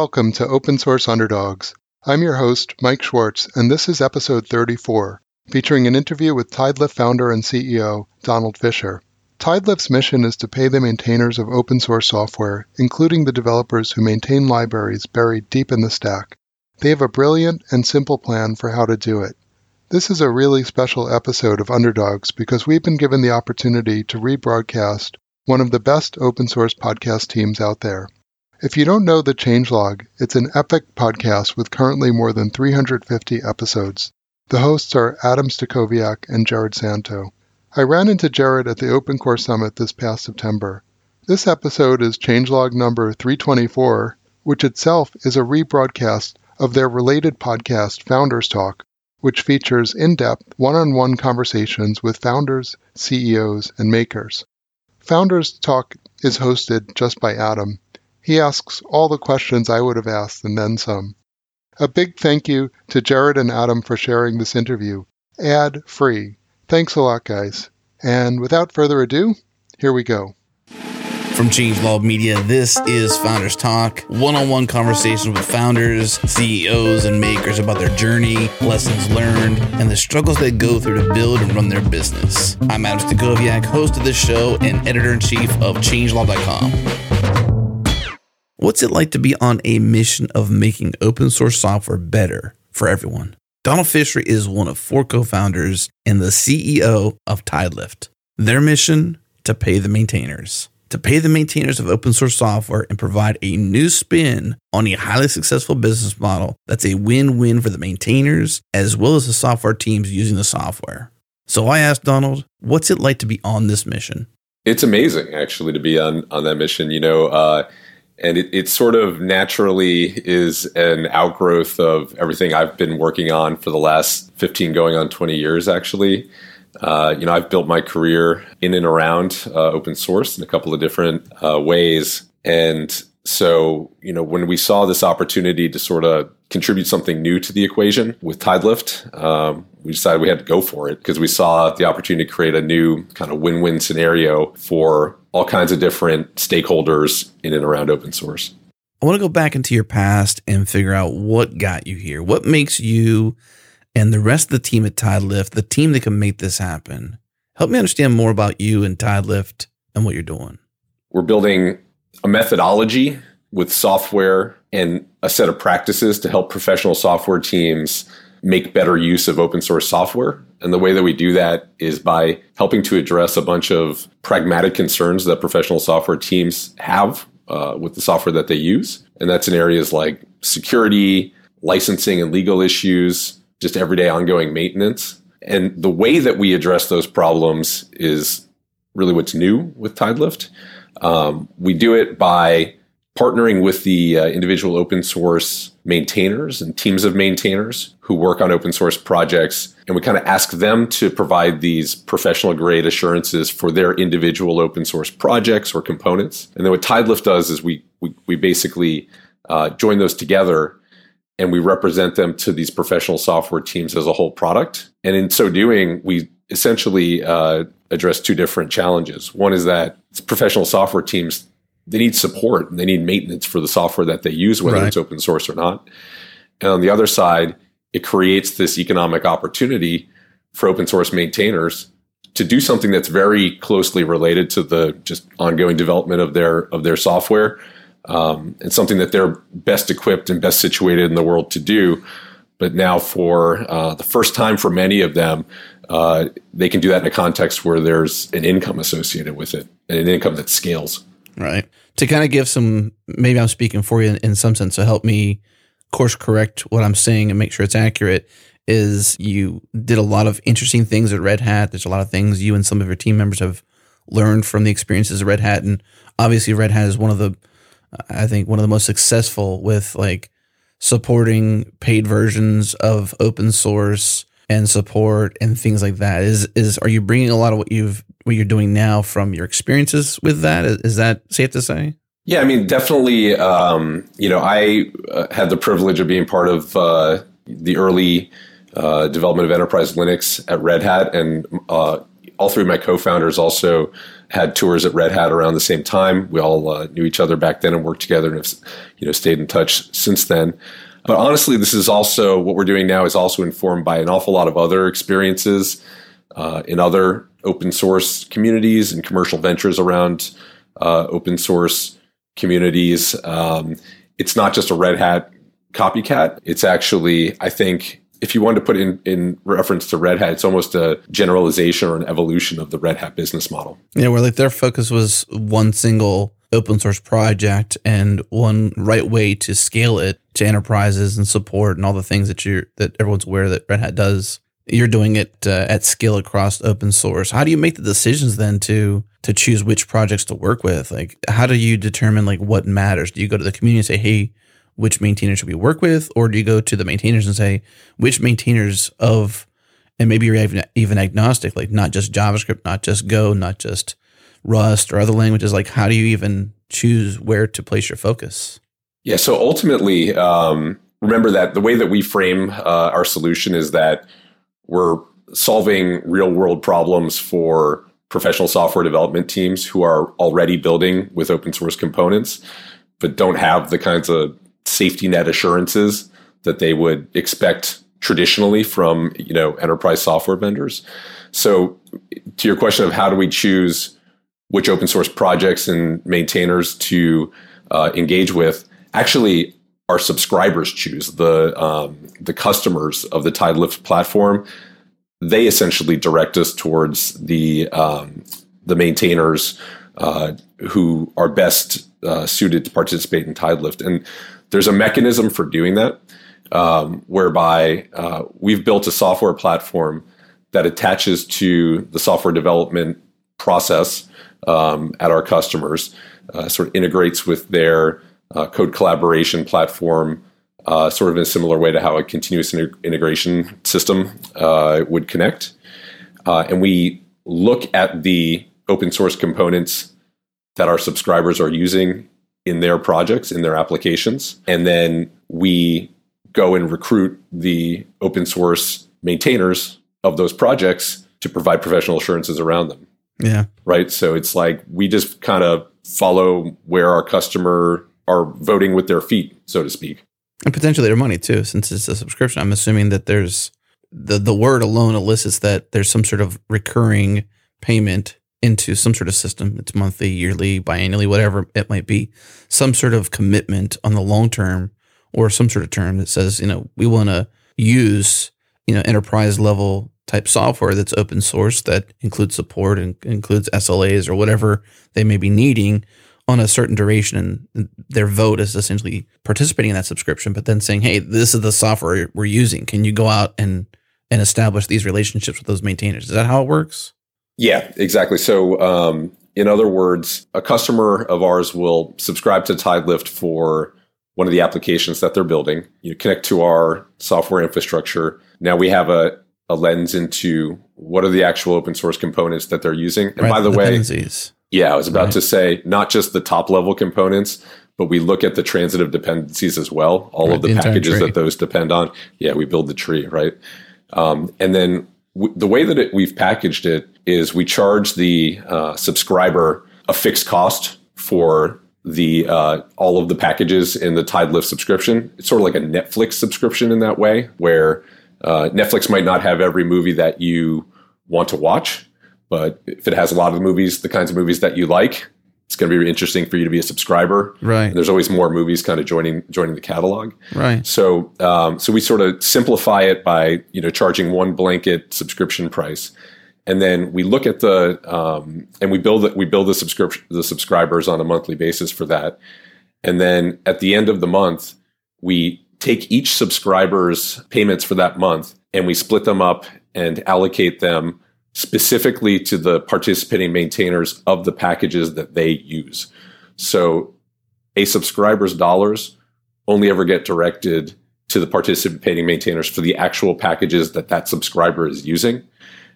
welcome to Open Source Underdogs. I'm your host, Mike Schwartz, and this is episode 34, featuring an interview with Tidelift founder and CEO, Donald Fisher. Tidelift's mission is to pay the maintainers of open source software, including the developers who maintain libraries buried deep in the stack. They have a brilliant and simple plan for how to do it. This is a really special episode of Underdogs because we've been given the opportunity to rebroadcast one of the best open source podcast teams out there. If you don't know the Changelog, it's an epic podcast with currently more than 350 episodes. The hosts are Adam Stacoviak and Jerod Santo. I ran into Jerod at the Open Core Summit this past September. This episode is Changelog number 324, which itself is a rebroadcast of their related podcast, Founders Talk, which features in depth one on one conversations with founders, CEOs, and makers. Founders Talk is hosted just by Adam. He asks all the questions I would have asked and then some. A big thank you to Jerod and Adam for sharing this interview, ad free. Thanks a lot, guys. And without further ado, here we go. From Changelog Media, this is Founders Talk, one on one conversations with founders, CEOs, and makers about their journey, lessons learned, and the struggles they go through to build and run their business. I'm Adam Stacoviak, host of this show and editor in chief of Changelog.com. What's it like to be on a mission of making open source software better for everyone? Donald Fisher is one of four co founders and the CEO of Tidelift. Their mission to pay the maintainers. To pay the maintainers of open source software and provide a new spin on a highly successful business model that's a win win for the maintainers as well as the software teams using the software. So I asked Donald, what's it like to be on this mission? It's amazing, actually, to be on, on that mission. You know, uh, and it, it sort of naturally is an outgrowth of everything I've been working on for the last 15 going on 20 years actually. Uh, you know I've built my career in and around uh, open source in a couple of different uh, ways. And so you know when we saw this opportunity to sort of contribute something new to the equation with Tidelift um, we decided we had to go for it because we saw the opportunity to create a new kind of win-win scenario for all kinds of different stakeholders in and around open source. I want to go back into your past and figure out what got you here. What makes you and the rest of the team at Tidelift, the team that can make this happen? Help me understand more about you and Tidelift and what you're doing. We're building a methodology with software and a set of practices to help professional software teams make better use of open source software. And the way that we do that is by helping to address a bunch of pragmatic concerns that professional software teams have uh, with the software that they use. And that's in areas like security, licensing and legal issues, just everyday ongoing maintenance. And the way that we address those problems is really what's new with Tidelift. Um, we do it by partnering with the uh, individual open source maintainers and teams of maintainers who work on open source projects. And we kind of ask them to provide these professional grade assurances for their individual open source projects or components. And then what Tidelift does is we, we, we basically uh, join those together and we represent them to these professional software teams as a whole product. And in so doing, we essentially uh, address two different challenges. One is that professional software teams they need support and they need maintenance for the software that they use, whether right. it's open source or not. And on the other side, it creates this economic opportunity for open source maintainers to do something that's very closely related to the just ongoing development of their of their software um, and something that they're best equipped and best situated in the world to do. But now, for uh, the first time for many of them, uh, they can do that in a context where there's an income associated with it, and an income that scales. Right. To kind of give some, maybe I'm speaking for you in, in some sense, to help me course correct what I'm saying and make sure it's accurate. Is you did a lot of interesting things at Red Hat. There's a lot of things you and some of your team members have learned from the experiences of Red Hat, and obviously Red Hat is one of the, I think, one of the most successful with like supporting paid versions of open source and support and things like that. Is is are you bringing a lot of what you've what you're doing now from your experiences with that? Is that safe to say? Yeah, I mean, definitely. Um, you know, I uh, had the privilege of being part of uh, the early uh, development of enterprise Linux at Red Hat, and uh, all three of my co-founders also had tours at Red Hat around the same time. We all uh, knew each other back then and worked together and have you know stayed in touch since then. But honestly, this is also what we're doing now is also informed by an awful lot of other experiences uh, in other open source communities and commercial ventures around uh, open source communities. Um, it's not just a Red Hat copycat. It's actually, I think, if you want to put in in reference to Red Hat, it's almost a generalization or an evolution of the Red Hat business model. Yeah, where like their focus was one single open source project and one right way to scale it to enterprises and support and all the things that you that everyone's aware that Red Hat does. You're doing it uh, at scale across open source. How do you make the decisions then to to choose which projects to work with? Like, how do you determine like what matters? Do you go to the community and say, "Hey, which maintainers should we work with?" Or do you go to the maintainers and say, "Which maintainers of," and maybe you're even even agnostic, like not just JavaScript, not just Go, not just Rust or other languages. Like, how do you even choose where to place your focus? Yeah. So ultimately, um, remember that the way that we frame uh, our solution is that we're solving real world problems for professional software development teams who are already building with open source components, but don't have the kinds of safety net assurances that they would expect traditionally from you know enterprise software vendors. So to your question of how do we choose which open source projects and maintainers to uh, engage with, actually our subscribers choose the um, the customers of the Tidelift platform they essentially direct us towards the um, the maintainers uh, who are best uh, suited to participate in Tidelift. And there's a mechanism for doing that, um, whereby uh, we've built a software platform that attaches to the software development process um, at our customers, uh, sort of integrates with their uh, code collaboration platform uh, sort of in a similar way to how a continuous integration system uh, would connect. Uh, and we look at the open source components that our subscribers are using in their projects, in their applications. And then we go and recruit the open source maintainers of those projects to provide professional assurances around them. Yeah. Right. So it's like we just kind of follow where our customer are voting with their feet, so to speak and potentially their money too, since it's a subscription. I'm assuming that there's the the word alone elicits that there's some sort of recurring payment into some sort of system. It's monthly, yearly, biannually, whatever it might be. Some sort of commitment on the long term, or some sort of term that says, you know, we want to use you know enterprise level type software that's open source that includes support and includes SLAs or whatever they may be needing on a certain duration and their vote is essentially participating in that subscription but then saying hey this is the software we're using. Can you go out and and establish these relationships with those maintainers? Is that how it works? Yeah exactly. So um, in other words a customer of ours will subscribe to tidelift for one of the applications that they're building you connect to our software infrastructure. Now we have a, a lens into what are the actual open source components that they're using. And right, by the way yeah, I was about right. to say not just the top level components, but we look at the transitive dependencies as well. All right, of the, the packages that those depend on. Yeah, we build the tree, right? Um, and then w- the way that it, we've packaged it is we charge the uh, subscriber a fixed cost for the uh, all of the packages in the Tidelift subscription. It's sort of like a Netflix subscription in that way, where uh, Netflix might not have every movie that you want to watch, but if it has a lot of the movies, the kinds of movies that you like, it's going to be interesting for you to be a subscriber. Right. And there's always more movies kind of joining joining the catalog. Right. So um, so we sort of simplify it by you know charging one blanket subscription price, and then we look at the um, and we build it we build the subscription the subscribers on a monthly basis for that, and then at the end of the month we take each subscriber's payments for that month and we split them up and allocate them specifically to the participating maintainers of the packages that they use. So a subscriber's dollars only ever get directed to the participating maintainers for the actual packages that that subscriber is using.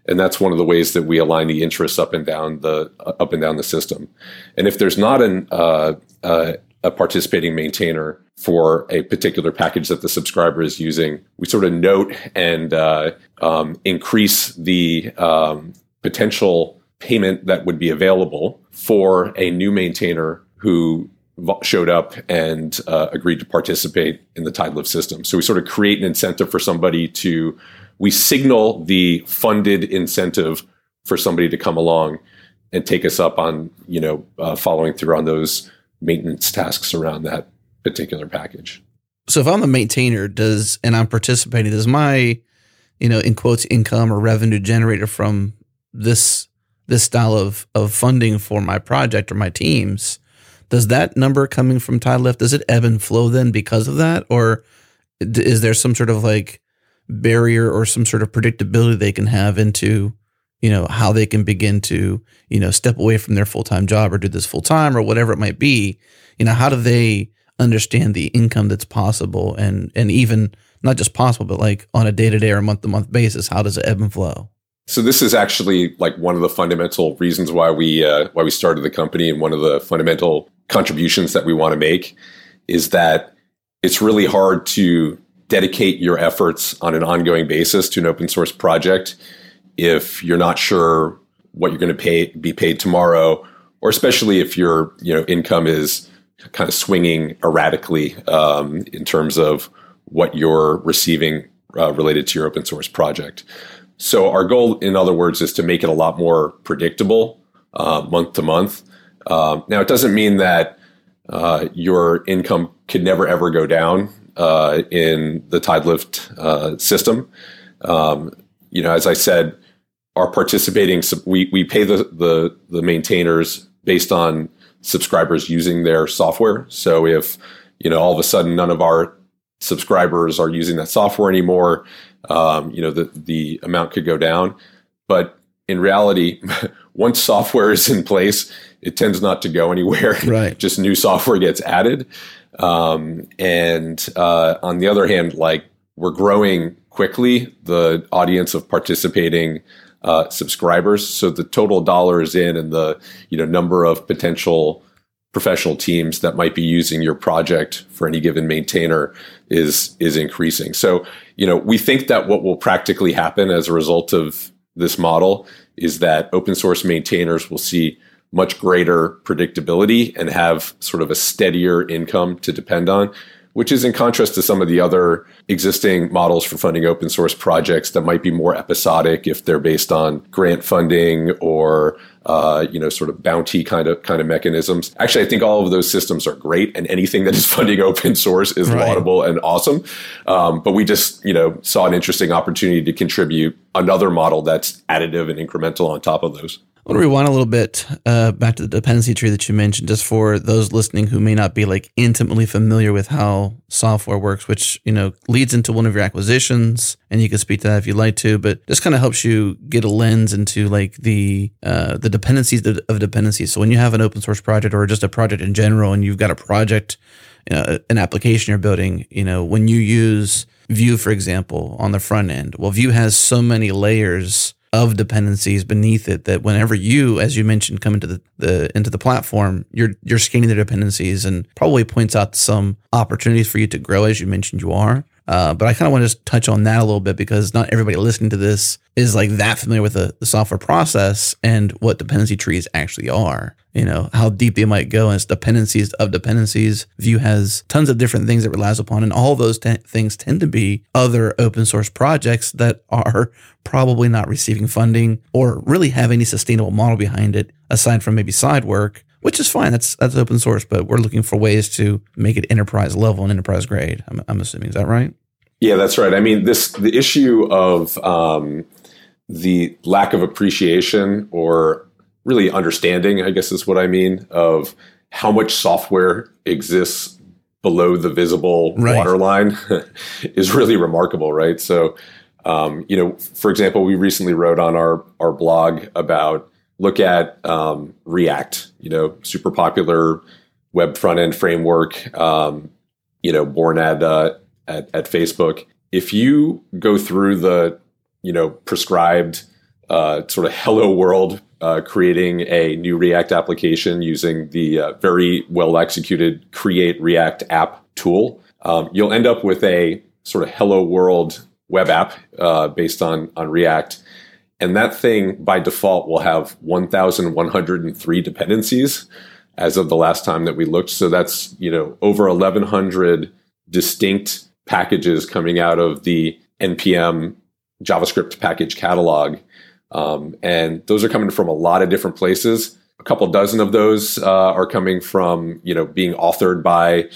And that's one of the ways that we align the interests up and down the uh, up and down the system. And if there's not an uh, uh, a participating maintainer for a particular package that the subscriber is using, we sort of note and uh, um, increase the um, potential payment that would be available for a new maintainer who showed up and uh, agreed to participate in the TideLift system. So we sort of create an incentive for somebody to, we signal the funded incentive for somebody to come along and take us up on, you know, uh, following through on those maintenance tasks around that particular package. So if I'm the maintainer, does and I'm participating, does my, you know, in quotes, income or revenue generated from this this style of of funding for my project or my teams, does that number coming from TideLift does it ebb and flow then because of that, or is there some sort of like barrier or some sort of predictability they can have into you know how they can begin to you know step away from their full-time job or do this full-time or whatever it might be. You know how do they understand the income that's possible and and even not just possible but like on a day-to-day or month-to-month basis how does it ebb and flow? So this is actually like one of the fundamental reasons why we uh, why we started the company and one of the fundamental contributions that we want to make is that it's really hard to dedicate your efforts on an ongoing basis to an open source project if you're not sure what you're going to pay be paid tomorrow or especially if your you know income is kind of swinging erratically um, in terms of what you're receiving uh, related to your open source project. So our goal, in other words, is to make it a lot more predictable uh, month to month. Um, now, it doesn't mean that uh, your income could never ever go down uh, in the TideLift uh, system. Um, you know, as I said, our participating we we pay the the, the maintainers based on subscribers using their software. So if you know all of a sudden none of our subscribers are using that software anymore, um, you know the the amount could go down. But in reality, once software is in place, it tends not to go anywhere. Right. Just new software gets added. Um, and uh, on the other hand, like we're growing quickly, the audience of participating uh, subscribers. So the total dollars in and the you know number of potential professional teams that might be using your project for any given maintainer is is increasing. So you know we think that what will practically happen as a result of this model is that open source maintainers will see much greater predictability and have sort of a steadier income to depend on which is in contrast to some of the other existing models for funding open source projects that might be more episodic if they're based on grant funding or uh, you know sort of bounty kind of kind of mechanisms. Actually, I think all of those systems are great, and anything that is funding open source is right. laudable and awesome. Um, but we just you know saw an interesting opportunity to contribute another model that's additive and incremental on top of those. I want to rewind a little bit uh, back to the dependency tree that you mentioned, just for those listening who may not be like intimately familiar with how software works, which you know leads into one of your acquisitions, and you can speak to that if you'd like to, but just kind of helps you get a lens into like the uh, the dependencies of dependencies. So when you have an open source project or just a project in general, and you've got a project, you know, an application you're building, you know, when you use Vue, for example, on the front end, well, Vue has so many layers of dependencies beneath it that whenever you, as you mentioned, come into the, the into the platform, you're you're scanning the dependencies and probably points out some opportunities for you to grow as you mentioned you are. Uh, but I kind of want to just touch on that a little bit because not everybody listening to this is like that familiar with the, the software process and what dependency trees actually are. You know, how deep they might go and it's dependencies of dependencies. Vue has tons of different things it relies upon, and all those things tend to be other open source projects that are probably not receiving funding or really have any sustainable model behind it aside from maybe side work which is fine. That's that's open source, but we're looking for ways to make it enterprise level and enterprise grade. I'm, I'm assuming is that right? Yeah, that's right. I mean, this the issue of um, the lack of appreciation or really understanding, I guess is what I mean, of how much software exists below the visible right. waterline is really remarkable, right? So, um, you know, for example, we recently wrote on our our blog about look at um, React, you know, super popular web front end framework, um, you know, born at, uh, at, at Facebook. If you go through the, you know, prescribed uh, sort of hello world, uh, creating a new React application using the uh, very well executed create React app tool, um, you'll end up with a sort of hello world web app uh, based on on React And that thing by default will have 1,103 dependencies as of the last time that we looked. So that's, you know, over 1,100 distinct packages coming out of the NPM JavaScript package catalog. Um, and those are coming from a lot of different places. A couple dozen of those uh, are coming from, you know, being authored by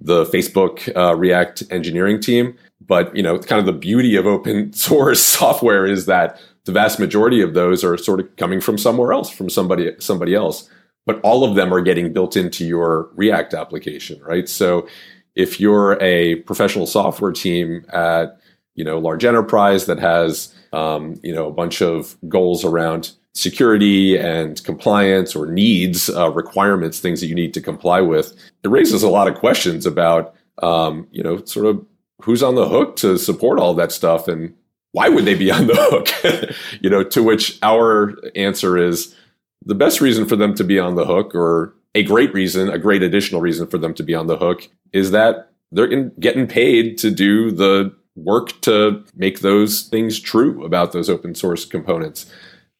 the Facebook uh, React engineering team. But, you know, kind of the beauty of open source software is that the vast majority of those are sort of coming from somewhere else, from somebody somebody else. But all of them are getting built into your React application, right? So if you're a professional software team at you know large enterprise that has um, you know a bunch of goals around security and compliance or needs uh, requirements things that you need to comply with it raises a lot of questions about um, you know sort of who's on the hook to support all that stuff and why would they be on the hook you know to which our answer is the best reason for them to be on the hook or a great reason a great additional reason for them to be on the hook is that they're getting paid to do the work to make those things true about those open source components.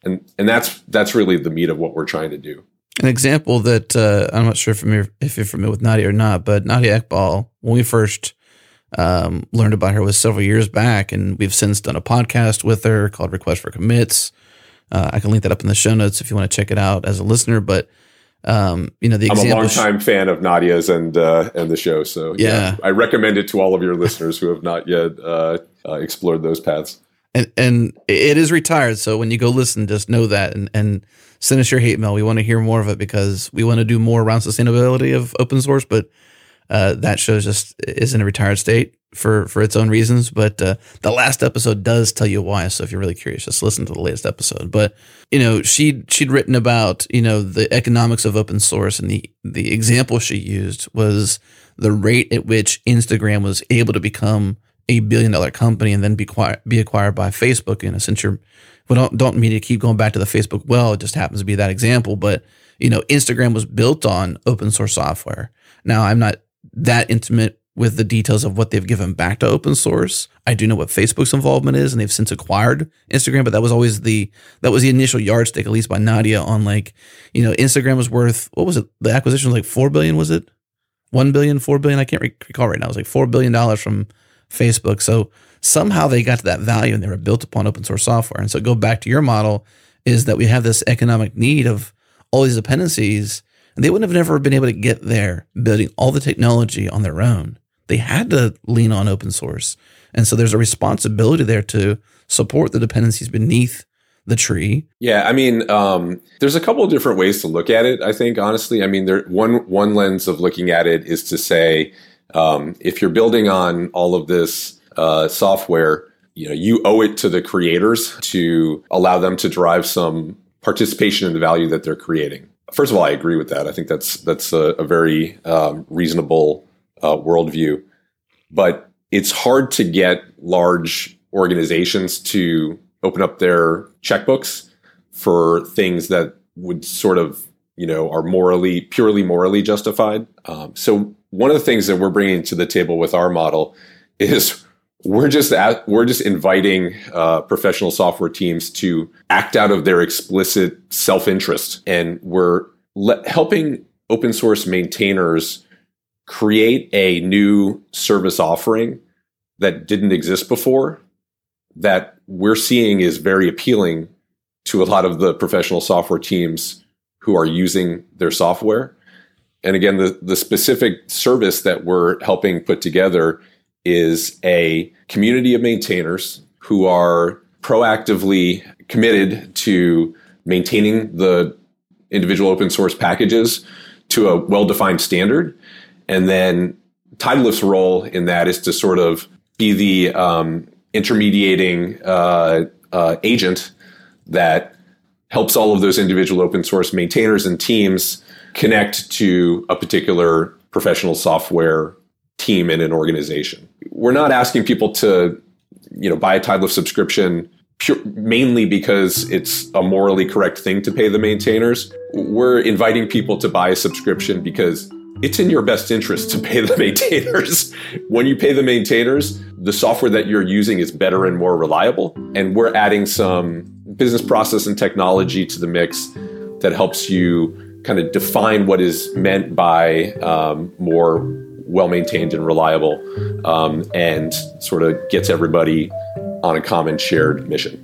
And and that's that's really the meat of what we're trying to do. An example that uh, I'm not sure if you're, if you're familiar with Nadia or not, but Nadia Eghbal, when we first um, learned about her was several years back, and we've since done a podcast with her called Request for Commits. Uh, I can link that up in the show notes if you want to check it out as a listener. But um, you know, the I'm a longtime she, fan of Nadia's and uh, and the show, so yeah. yeah. I recommend it to all of your listeners who have not yet uh, uh, explored those paths. And and it is retired, so when you go listen, just know that and and send us your hate mail. We want to hear more of it because we want to do more around sustainability of open source, but uh, that show just is in a retired state for for its own reasons. But uh, the last episode does tell you why. So if you're really curious, just listen to the latest episode. But you know, she she'd written about you know the economics of open source, and the the example she used was the rate at which Instagram was able to become a billion dollar company and then be acquired, be acquired by Facebook. And since you're, well, don't, don't mean to keep going back to the Facebook well, it just happens to be that example. But, you know, Instagram was built on open source software. Now, I'm not that intimate with the details of what they've given back to open source. I do know what Facebook's involvement is, and they've since acquired Instagram, but that was always the that was the initial yardstick, at least by Nadia, on like, you know, Instagram was worth what was it? The acquisition was like four billion, was it? One billion, four billion? I can't recall right now. It was like four billion dollars from Facebook. So somehow they got to that value and they were built upon open source software. And so go back to your model is that we have this economic need of all these dependencies and they wouldn't have never been able to get there building all the technology on their own. They had to lean on open source. And so there's a responsibility there to support the dependencies beneath the tree. Yeah, I mean, um, there's a couple of different ways to look at it. I think honestly, I mean, there one one lens of looking at it is to say um, if you're building on all of this uh, software, you know, you owe it to the creators to allow them to drive some participation in the value that they're creating first of all, I agree with that. I think that's that's a, a very um, reasonable uh, worldview, but it's hard to get large organizations to open up their checkbooks for things that would sort of you know are morally purely morally justified. Um, so one of the things that we're bringing to the table with our model is we're just at, we're just inviting uh, professional software teams to act out of their explicit self interest, and we're le- helping open source maintainers create a new service offering that didn't exist before that we're seeing is very appealing to a lot of the professional software teams who are using their software. And again, the, the specific service that we're helping put together is a community of maintainers who are proactively committed to maintaining the individual open source packages to a well defined standard. And then Tidelift's role in that is to sort of be the um, intermediating uh, uh, agent that helps all of those individual open source maintainers and teams connect to a particular professional software team in an organization. We're not asking people to, you know, buy a Tidelift subscription pure, mainly because it's a morally correct thing to pay the maintainers. We're inviting people to buy a subscription because it's in your best interest to pay the maintainers. when you pay the maintainers, the software that you're using is better and more reliable. And we're adding some business process and technology to the mix that helps you kind of define what is meant by um, more well maintained and reliable um, and sort of gets everybody on a common shared mission.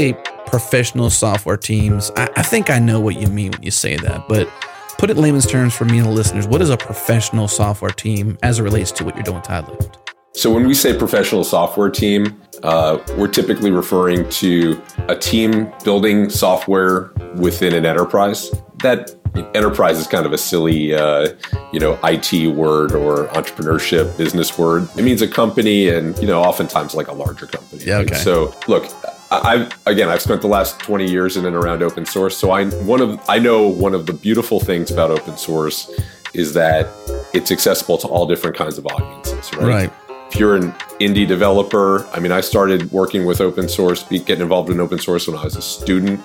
Say professional software teams, I, I, think I know what you mean when you say that, but put it in layman's terms for me and the listeners. What is a professional software team as it relates to what you're doing with TideLift? So when we say professional software team, uh, we're typically referring to a team building software within an enterprise. That enterprise is kind of a silly, uh, you know, IT word or entrepreneurship business word. It means a company, and you know, oftentimes like a larger company. Yeah. Okay. And so look, I've again, I've spent the last 20 years in and around open source. So I one of I know one of the beautiful things about open source is that it's accessible to all different kinds of audiences. Right. right. If you're an indie developer, I mean, I started working with open source, getting involved in open source when I was a student.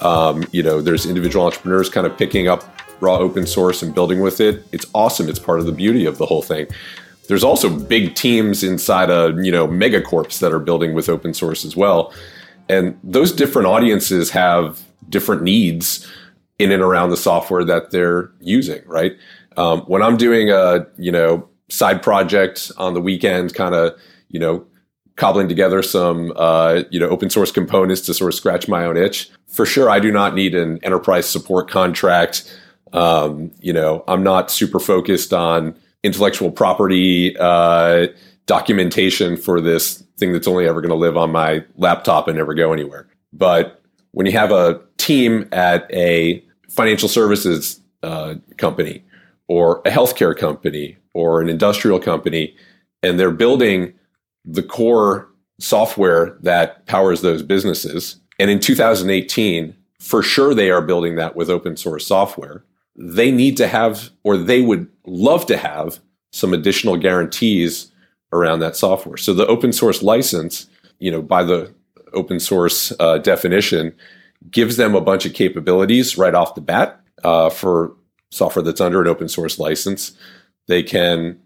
Um, you know, there's individual entrepreneurs kind of picking up raw open source and building with it. It's awesome. It's part of the beauty of the whole thing. There's also big teams inside a you know megacorps that are building with open source as well. And those different audiences have different needs in and around the software that they're using, right? Um, when I'm doing a, you know, side project on the weekend, kind of, you know, cobbling together some, uh, you know, open source components to sort of scratch my own itch, for sure, I do not need an enterprise support contract. Um, you know, I'm not super focused on intellectual property, uh, documentation for this thing that's only ever going to live on my laptop and never go anywhere. But when you have a team at a financial services uh, company or a healthcare company or an industrial company, and they're building the core software that powers those businesses, and in 2018, for sure they are building that with open source software. They need to have, or they would love to have, some additional guarantees around that software. So the open source license, you know, by the open source uh, definition, gives them a bunch of capabilities right off the bat uh, for software that's under an open source license. They can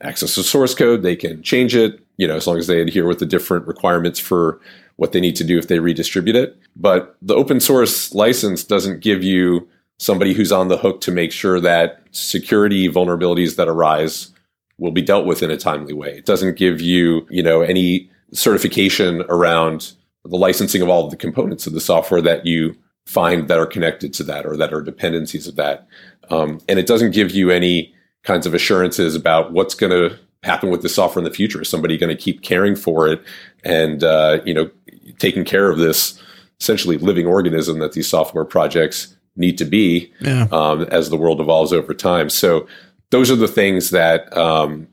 access the source code, they can change it, you know, as long as they adhere with the different requirements for what they need to do if they redistribute it. But the open source license doesn't give you somebody who's on the hook to make sure that security vulnerabilities that arise will be dealt with in a timely way. It doesn't give you, you know, any certification around the licensing of all of the components of the software that you find that are connected to that or that are dependencies of that. Um, and it doesn't give you any kinds of assurances about what's going to happen with the software in the future. Is somebody going to keep caring for it and, uh, you know, taking care of this essentially living organism that these software projects need to be yeah. um, as the world evolves over time. So those are the things that um,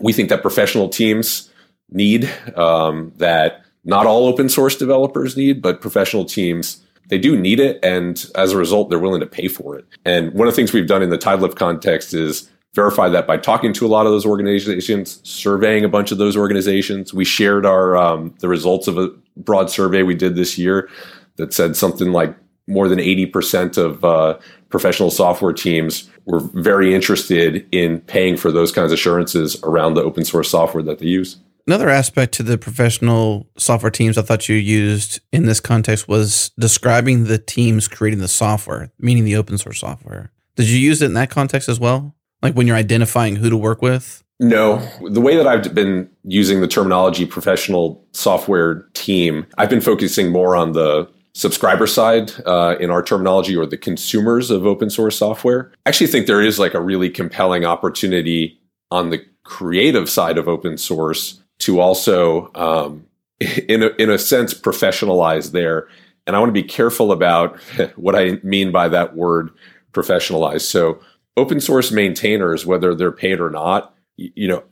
we think that professional teams need um, that not all open source developers need, but professional teams they do need it, and as a result, they're willing to pay for it. And one of the things we've done in the TideLift context is verify that by talking to a lot of those organizations, surveying a bunch of those organizations. We shared our um, the results of a broad survey we did this year that said something like more than 80% of uh, professional software teams were very interested in paying for those kinds of assurances around the open source software that they use. Another aspect to the professional software teams I thought you used in this context was describing the teams creating the software, meaning the open source software. Did you use it in that context as well? Like when you're identifying who to work with? No. The way that I've been using the terminology professional software team, I've been focusing more on the subscriber side uh, in our terminology or the consumers of open source software. I actually think there is like a really compelling opportunity on the creative side of open source to also, um, in, a, in a sense, professionalize there. And I want to be careful about what I mean by that word professionalize. So, open source maintainers, whether they're paid or not, you know,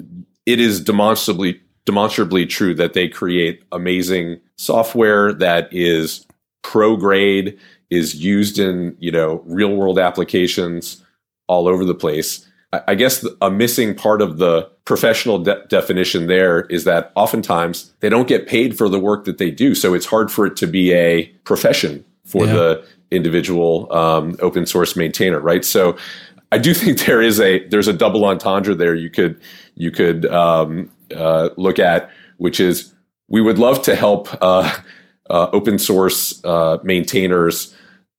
it is demonstrably demonstrably true that they create amazing software that is pro grade is used in you know real world applications all over the place. I guess a missing part of the professional de- definition there is that oftentimes they don't get paid for the work that they do. So it's hard for it to be a profession for yeah. the individual um, open source maintainer, right? So I do think there is a there's a double entendre there you could you could um, uh, look at, which is we would love to help uh, uh, open source uh, maintainers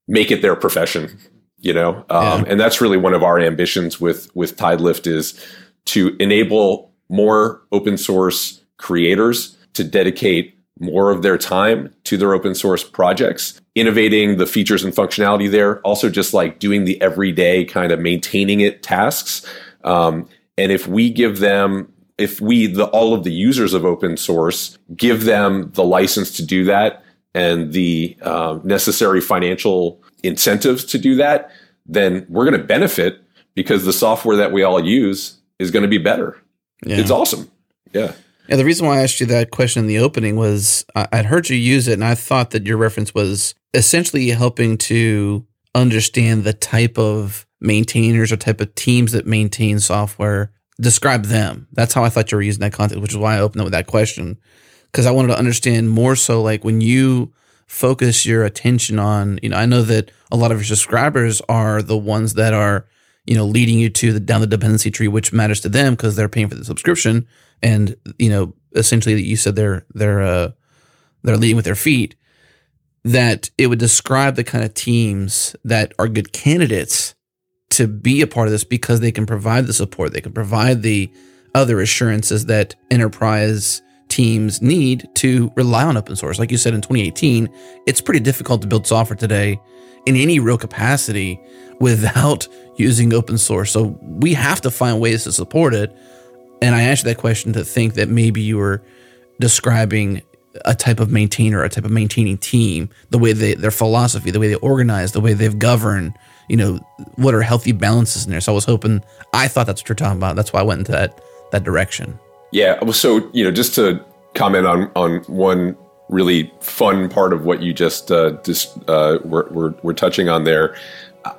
make it their profession, you know, um, yeah. and that's really one of our ambitions with with TideLift is to enable more open source creators to dedicate more of their time to their open source projects, innovating the features and functionality there, also just like doing the everyday kind of maintaining it tasks. Um, and if we give them if we, the, all of the users of open source, give them the license to do that and the uh, necessary financial incentives to do that, then we're going to benefit because the software that we all use is going to be better. Yeah. It's awesome. Yeah. Yeah, the reason why I asked you that question in the opening was I'd heard you use it, and I thought that your reference was essentially helping to understand the type of maintainers or type of teams that maintain software describe them. That's how I thought you were using that context, which is why I opened up with that question. Because I wanted to understand more so like when you focus your attention on, you know, I know that a lot of your subscribers are the ones that are, you know, leading you to the down the dependency tree, which matters to them because they're paying for the subscription. And, you know, essentially you said they're they're uh they're leading with their feet. That it would describe the kind of teams that are good candidates to be a part of this because they can provide the support, they can provide the other assurances that enterprise teams need to rely on open source. Like you said in 2018, it's pretty difficult to build software today in any real capacity without using open source. So we have to find ways to support it. And I asked that question to think that maybe you were describing a type of maintainer, a type of maintaining team, the way they their philosophy, the way they organize, the way they've governed, you know, what are healthy balances in there. So I was hoping, I thought that's what you're talking about. That's why I went into that that direction. Yeah. So you know, just to comment on on one really fun part of what you just uh, just uh, were, were, were touching on there.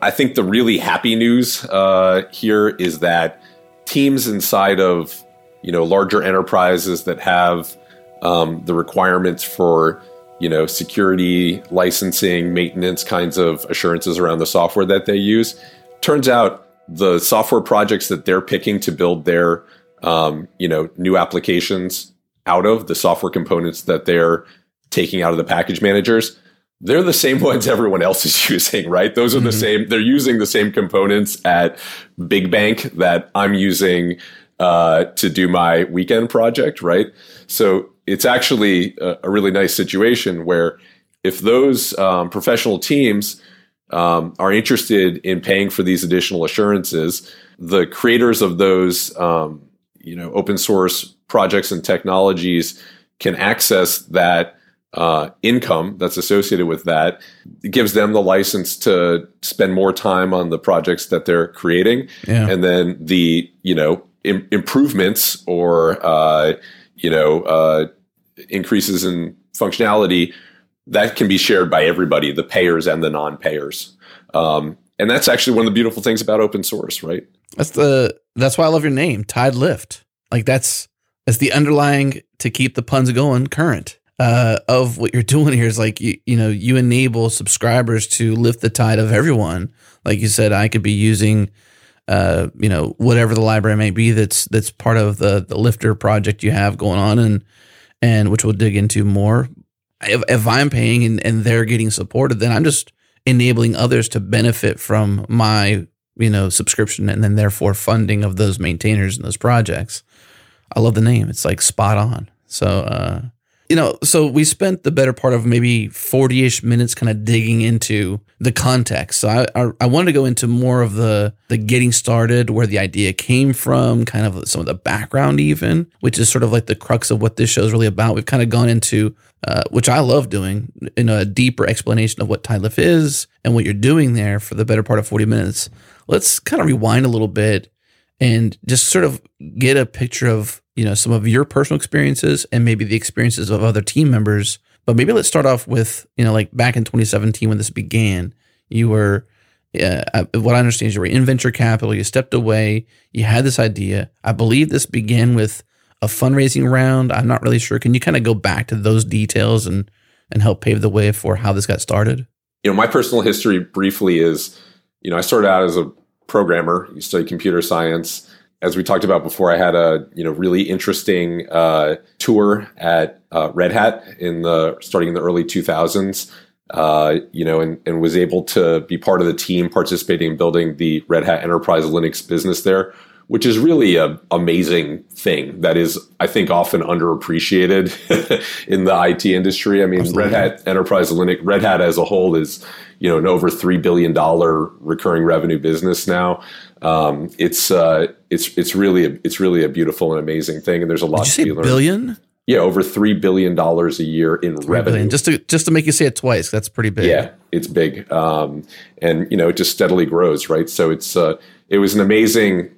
I think the really happy news uh, here is that teams inside of you know larger enterprises that have um, the requirements for you know, security, licensing, maintenance kinds of assurances around the software that they use. Turns out the software projects that they're picking to build their, um, you know, new applications out of the software components that they're taking out of the package managers, they're the same ones everyone else is using, right? Those are mm-hmm. the same. They're using the same components at Big Bank that I'm using uh, to do my weekend project, right? So it's actually a, a really nice situation where if those um, professional teams um, are interested in paying for these additional assurances, the creators of those um, you know open source projects and technologies can access that uh, income that's associated with that. It gives them the license to spend more time on the projects that they're creating, yeah. and then the you know Im- improvements or uh, you know uh, increases in functionality that can be shared by everybody, the payers and the non-payers. Um, and that's actually one of the beautiful things about open source, right? That's the that's why I love your name, Tide Lift. Like that's that's the underlying to keep the puns going current uh, of what you're doing here is like you you know you enable subscribers to lift the tide of everyone. Like you said, I could be using uh, you know whatever the library may be that's that's part of the the lifter project you have going on, and and which we'll dig into more. If, if I'm paying and, and they're getting supported, then I'm just enabling others to benefit from my you know subscription and then therefore funding of those maintainers and those projects. I love the name; it's like spot on. So uh, you know, so we spent the better part of maybe 40 ish minutes kind of digging into the context. So I, I, I, wanted to go into more of the, the getting started, where the idea came from, kind of some of the background, even, which is sort of like the crux of what this show is really about. We've kind of gone into, uh, which I love doing, in a deeper explanation of what TideLift is and what you're doing there for the better part of 40 minutes. Let's kind of rewind a little bit and just sort of get a picture of you know some of your personal experiences and maybe the experiences of other team members but maybe let's start off with you know like back in 2017 when this began you were uh, what I understand is you were in venture capital. You stepped away. You had this idea. I believe this began with a fundraising round. I'm not really sure. Can you kind of go back to those details and and help pave the way for how this got started? You know, my personal history briefly is, you know, I started out as a programmer. You study computer science. As we talked about before, I had a you know really interesting uh, tour at uh, Red Hat in the starting in the early 2000s. Uh, you know, and, and was able to be part of the team participating in building the Red Hat Enterprise Linux business there, which is really an amazing thing that is, I think, often underappreciated in the IT industry. I mean, Absolutely. Red Hat Enterprise Linux, Red Hat as a whole is, you know, an over three billion dollar recurring revenue business now. Um, it's uh, it's it's really a, it's really a beautiful and amazing thing, and there's a lot Did you to be learned. Billion. Yeah, over three billion dollars a year in revenue. Billion. Just to just to make you say it twice, that's pretty big. Yeah, it's big, um, and you know it just steadily grows, right? So it's uh, it was an amazing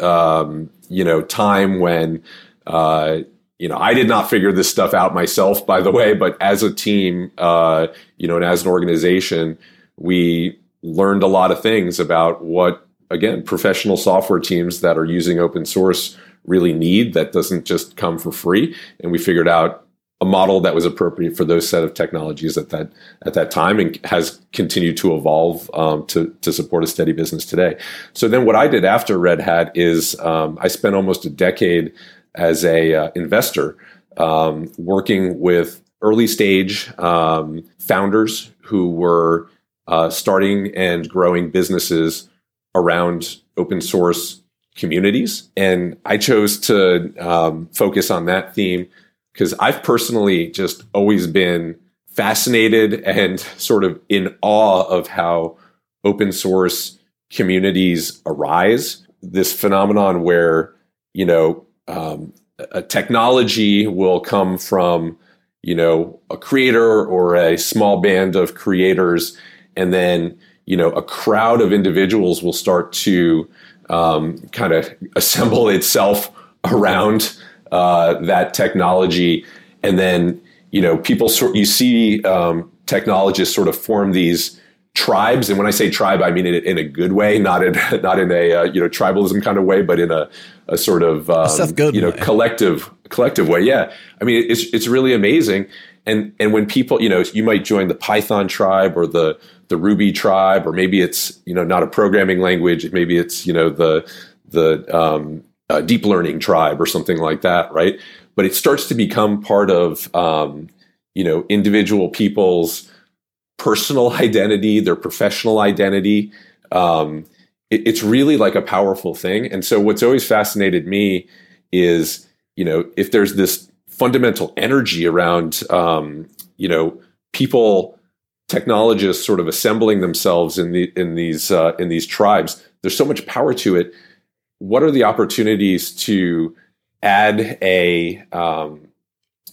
um, you know, time when, uh, you know, I did not figure this stuff out myself, by the way, but as a team, uh, you know, and as an organization, we learned a lot of things about what, again, professional software teams that are using open source really need that doesn't just come for free. And we figured out a model that was appropriate for those set of technologies at that at that time and has continued to evolve um, to to support a steady business today. So then, what I did after Red Hat is um, I spent almost a decade as a uh, investor um, working with early stage um, founders who were uh, starting and growing businesses around open source communities, and I chose to um, focus on that theme because I've personally just always been fascinated and sort of in awe of how open source communities arise. This phenomenon where, you know, um, a technology will come from, you know, a creator or a small band of creators, and then, you know, a crowd of individuals will start to um, kind of assemble itself around uh, that technology, and then you know people sort you see um, technologists sort of form these tribes, and when I say tribe, I mean it in a good way, not in not in a uh, you know tribalism kind of way, but in a, a sort of um, you know way. collective collective way. Yeah, I mean it's it's really amazing, and and when people you know you might join the Python tribe or the the Ruby tribe, or maybe it's you know not a programming language, maybe it's you know the the um, uh, deep learning tribe or something like that, right? But it starts to become part of um, you know individual people's personal identity, their professional identity. Um, it, it's really like a powerful thing. And so, what's always fascinated me is you know if there's this fundamental energy around um, you know people technologists sort of assembling themselves in the in these uh, in these tribes there's so much power to it what are the opportunities to add a um,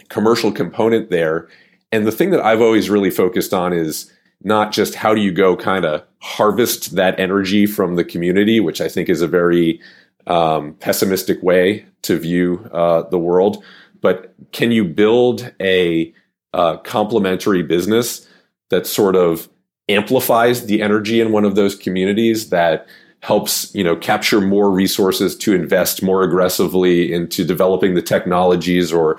commercial component there? And the thing that I've always really focused on is not just how do you go kind of harvest that energy from the community, which I think is a very um, pessimistic way to view uh, the world, but can you build a uh, complementary business that sort of amplifies the energy in one of those communities that helps you know capture more resources to invest more aggressively into developing the technologies or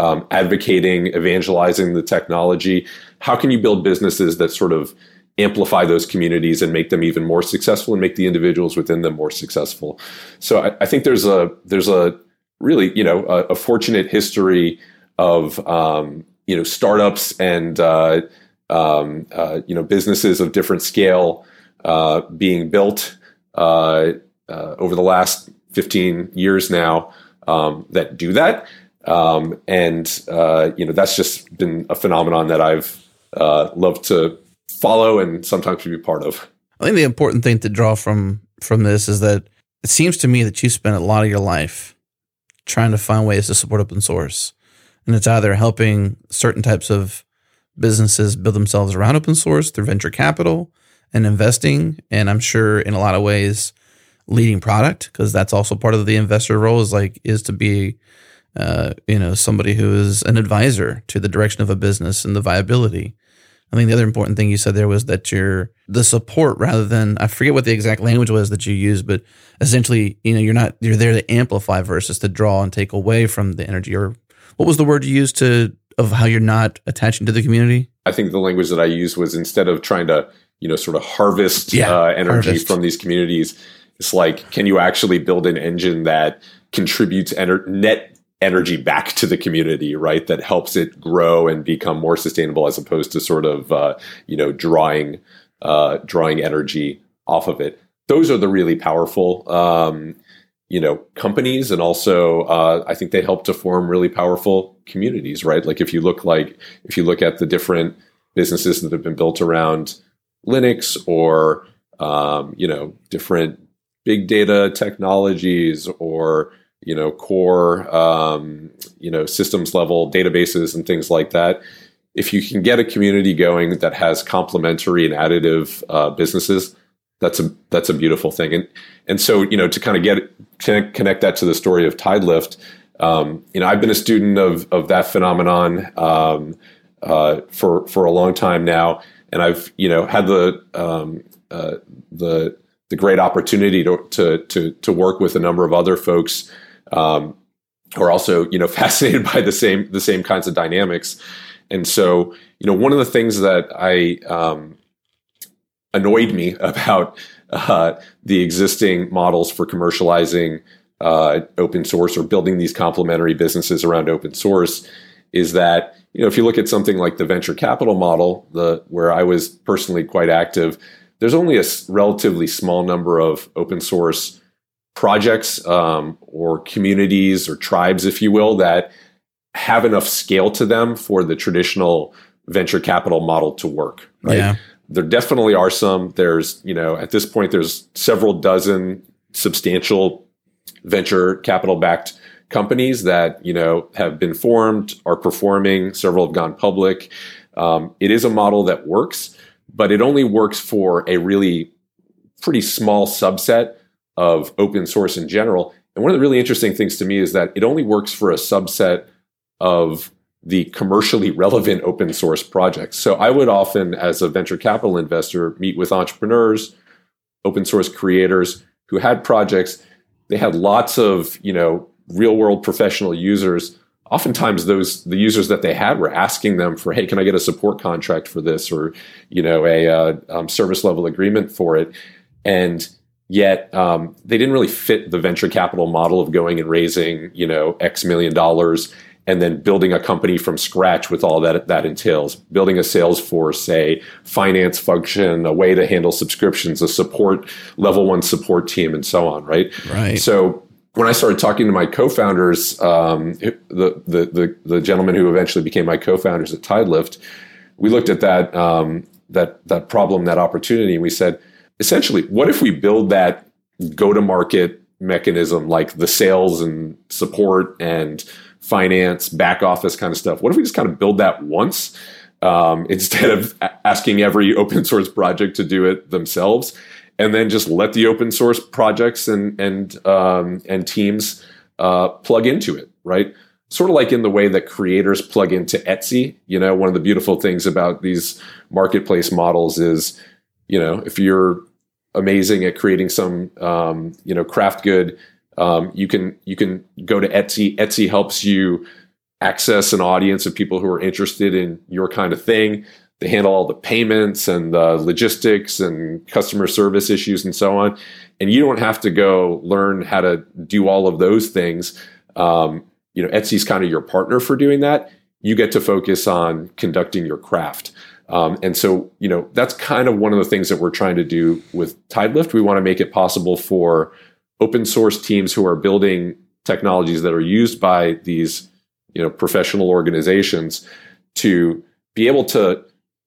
um, advocating evangelizing the technology how can you build businesses that sort of amplify those communities and make them even more successful and make the individuals within them more successful so i, I think there's a there's a really you know a, a fortunate history of um, you know startups and uh, um, uh, you know businesses of different scale uh, being built uh, uh, over the last 15 years now um, that do that. Um, and, uh, you know, that's just been a phenomenon that I've uh, loved to follow and sometimes to be part of. I think the important thing to draw from from this is that it seems to me that you spent a lot of your life trying to find ways to support open source. And it's either helping certain types of businesses build themselves around open source through venture capital, and investing. And I'm sure in a lot of ways, leading product because that's also part of the investor role is like is to be uh, you know somebody who is an advisor to the direction of a business and the viability I think the other important thing you said there was that you're the support rather than I forget what the exact language was that you used, but essentially, you know, you're not you're there to amplify versus to draw and take away from the energy. Or what was the word you used to of how you're not attaching to the community? I think the language that I used was instead of trying to, you know, sort of harvest Yeah, uh, energy harvest. from these communities, it's like, can you actually build an engine that contributes ener- net energy back to the community, right? That helps it grow and become more sustainable, as opposed to sort of, uh, you know, drawing uh, drawing energy off of it. Those are the really powerful. Um, you know companies and also uh, i think they help to form really powerful communities right like if you look like if you look at the different businesses that have been built around linux or um, you know different big data technologies or you know core um, you know systems level databases and things like that. If you can get a community going that has complementary and additive uh, businesses that's a that's a beautiful thing. And and so you know to kind of get to connect that to the story of tidelift um, you know i've been a student of of that phenomenon um, uh, for for a long time now. And i've you know had the um, uh, the the great opportunity to, to to to work with a number of other folks um, are also you know fascinated by the same the same kinds of dynamics. And so you know one of the things that i um, annoyed me about uh, the existing models for commercializing uh, open source or building these complementary businesses around open source is that you know if you look at something like the venture capital model the where i was personally quite active there's only a relatively small number of open source projects um, or communities or tribes if you will that have enough scale to them for the traditional venture capital model to work right? Yeah. there definitely are some. There's you know at this point there's several dozen substantial venture capital backed companies that you know have been formed are performing several have gone public. Um, it is a model that works but it only works for a really pretty small subset of open source in general and one of the really interesting things to me is that it only works for a subset of the commercially relevant open source projects. So I would often, as a venture capital investor, meet with entrepreneurs, open source creators who had projects. They had lots of, you know, real world professional users. Oftentimes those the users that they had were asking them for, hey, can I get a support contract for this or, you know, a uh, um, service level agreement for it? And yet um, they didn't really fit the venture capital model of going and raising, you know, X million dollars and then building a company from scratch with all that that entails building a sales force a finance function a way to handle subscriptions a support level one support team and so on right Right. so when I started talking to my co-founders, um, the, the the the gentlemen who eventually became my co-founders at Tidelift, we looked at that um, that that problem, that opportunity, and we said, essentially, what if we build that go-to-market mechanism like the sales and support and finance, back office kind of stuff? What if we just kind of build that once um, instead of asking every open source project to do it themselves? and then just let the open source projects and and um, and teams uh, plug into it, right? Sort of like in the way that creators plug into Etsy. You know, one of the beautiful things about these marketplace models is, you know, if you're amazing at creating some, um, you know, craft good, um, you can you can go to Etsy. Etsy helps you access an audience of people who are interested in your kind of thing they handle all the payments and the logistics and customer service issues and so on. And you don't have to go learn how to do all of those things. Um, you know, Etsy's kind of your partner for doing that. You get to focus on conducting your craft. Um, and so, you know, that's kind of one of the things that we're trying to do with Tidelift. We want to make it possible for open source teams who are building technologies that are used by these, you know, professional organizations to be able to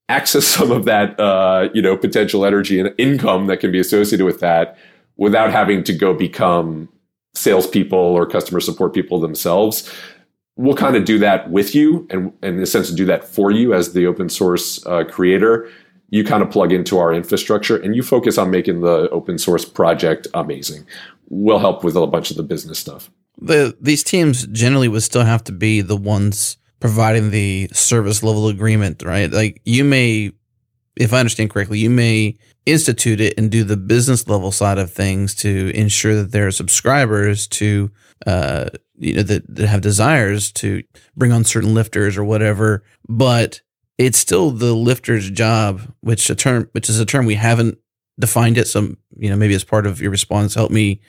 access some of that uh, you know potential energy and income that can be associated with that without having to go become salespeople or customer support people themselves. We'll kind of do that with you and, and in a sense do that for you as the open source uh, creator. You kind of plug into our infrastructure and you focus on making the open source project amazing. We'll help with a bunch of the business stuff. the these teams generally would still have to be the ones providing the service level agreement, right? Like you may, if I understand correctly, you may institute it and do the business level side of things to ensure that there are subscribers to, uh, you know, that, that have desires to bring on certain lifters or whatever. But it's still the lifter's job, which a term, which is a term we haven't defined it. So, you know, maybe as part of your response, help me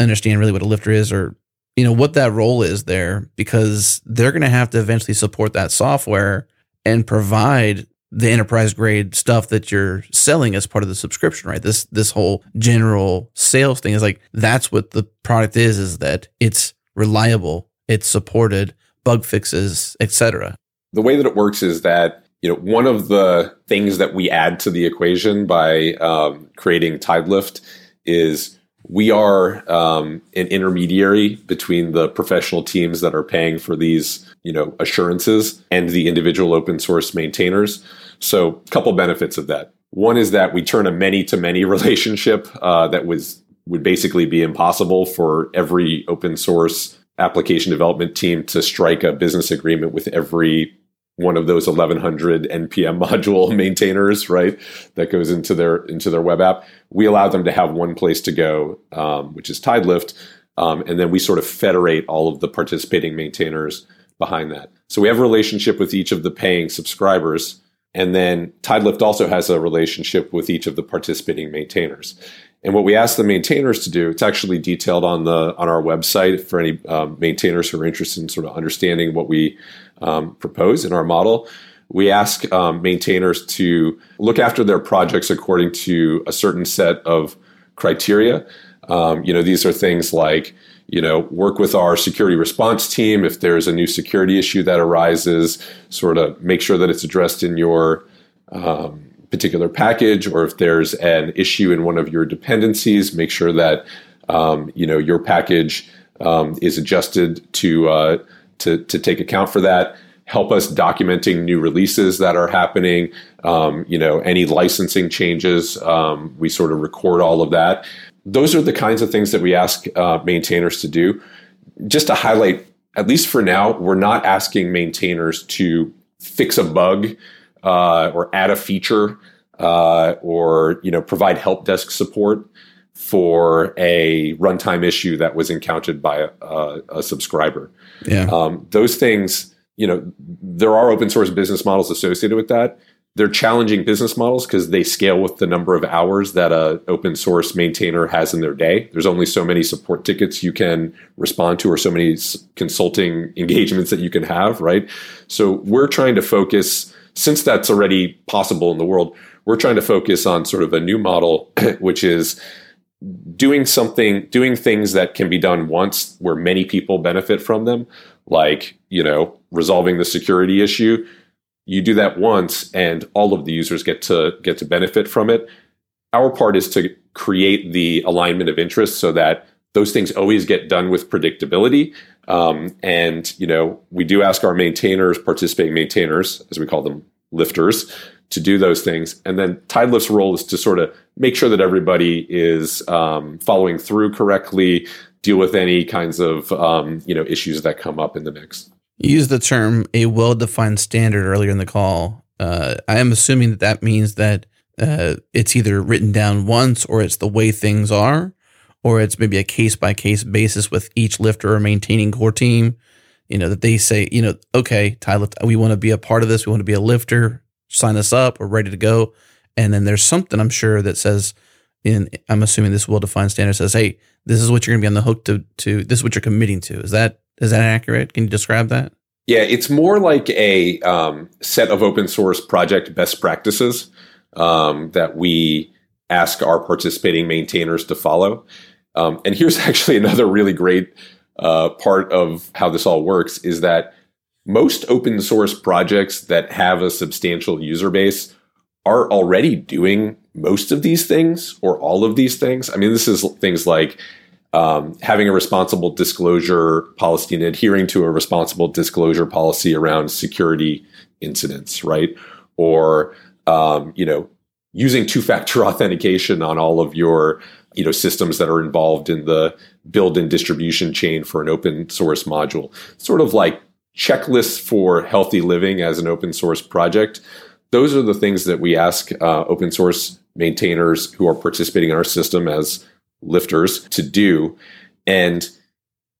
understand really what a lifter is or, you know, what that role is there because they're going to have to eventually support that software and provide the enterprise grade stuff that you're selling as part of the subscription, right? This this whole general sales thing is like that's what the product is is that it's reliable, it's supported, bug fixes, etc. The way that it works is that you know one of the things that we add to the equation by um, creating TideLift is we are um, an intermediary between the professional teams that are paying for these you know assurances and the individual open source maintainers so a couple benefits of that. One is that we turn a many to many relationship uh, that was would basically be impossible for every open source application development team to strike a business agreement with every one of those 1100 npm module maintainers right that goes into their into their web app. We allow them to have one place to go um, which is tidelift um, and then we sort of federate all of the participating maintainers behind that. So we have a relationship with each of the paying subscribers and then tidelift also has a relationship with each of the participating maintainers and what we ask the maintainers to do, it's actually detailed on the on our website for any um, maintainers who are interested in sort of understanding what we um, propose in our model. We ask um, maintainers to look after their projects according to a certain set of criteria. Um, you know, these are things like you know work with our security response team if there's a new security issue that arises. Sort of make sure that it's addressed in your um, particular package or if there's an issue in one of your dependencies, make sure that um, you know your package um, is adjusted to, uh, to to take account for that. Help us documenting new releases that are happening. Um, you know any licensing changes. Um, we sort of record all of that. Those are the kinds of things that we ask uh, maintainers to do. Just to highlight, at least for now, we're not asking maintainers to fix a bug uh, or add a feature uh, or you know provide help desk support for a runtime issue that was encountered by a, a subscriber. Yeah. Um, those things, you know, there are open source business models associated with that. They're challenging business models because they scale with the number of hours that a open source maintainer has in their day. There's only so many support tickets you can respond to, or so many consulting engagements that you can have, right? So we're trying to focus since that's already possible in the world, we're trying to focus on sort of a new model, which is doing something, doing things that can be done once where many people benefit from them, like, you know, resolving the security issue. You do that once and all of the users get to get to benefit from it. Our part is to create the alignment of interest so that those things always get done with predictability um, and you know, we do ask our maintainers, participating maintainers, as we call them, lifters, to do those things. And then TideLift's role is to sort of make sure that everybody is um, following through correctly, deal with any kinds of um, you know issues that come up in the mix. You used the term a well-defined standard earlier in the call. Uh, I am assuming that that means that uh, it's either written down once or it's the way things are or it's maybe a case by case basis with each lifter or maintaining core team. You know, that they say, you know, okay, Tyler, we want to be a part of this. We want to be a lifter. Sign us up. We're ready to go. And then there's something I'm sure that says, in I'm assuming this well defined standard says, hey, this is what you're going to be on the hook to. To this is what you're committing to. Is that is that accurate? Can you describe that? Yeah, it's more like a um, set of open source project best practices um, that we ask our participating maintainers to follow. Um, and here's actually another really great uh, part of how this all works is that most open source projects that have a substantial user base are already doing most of these things or all of these things. I mean, this is things like um, having a responsible disclosure policy and adhering to a responsible disclosure policy around security incidents, right? Or um, you know, using two-factor authentication on all of your you know systems that are involved in the build and distribution chain for an open source module sort of like checklists for healthy living as an open source project. Those are the things that we ask uh, open source maintainers who are participating in our system as lifters to do. And,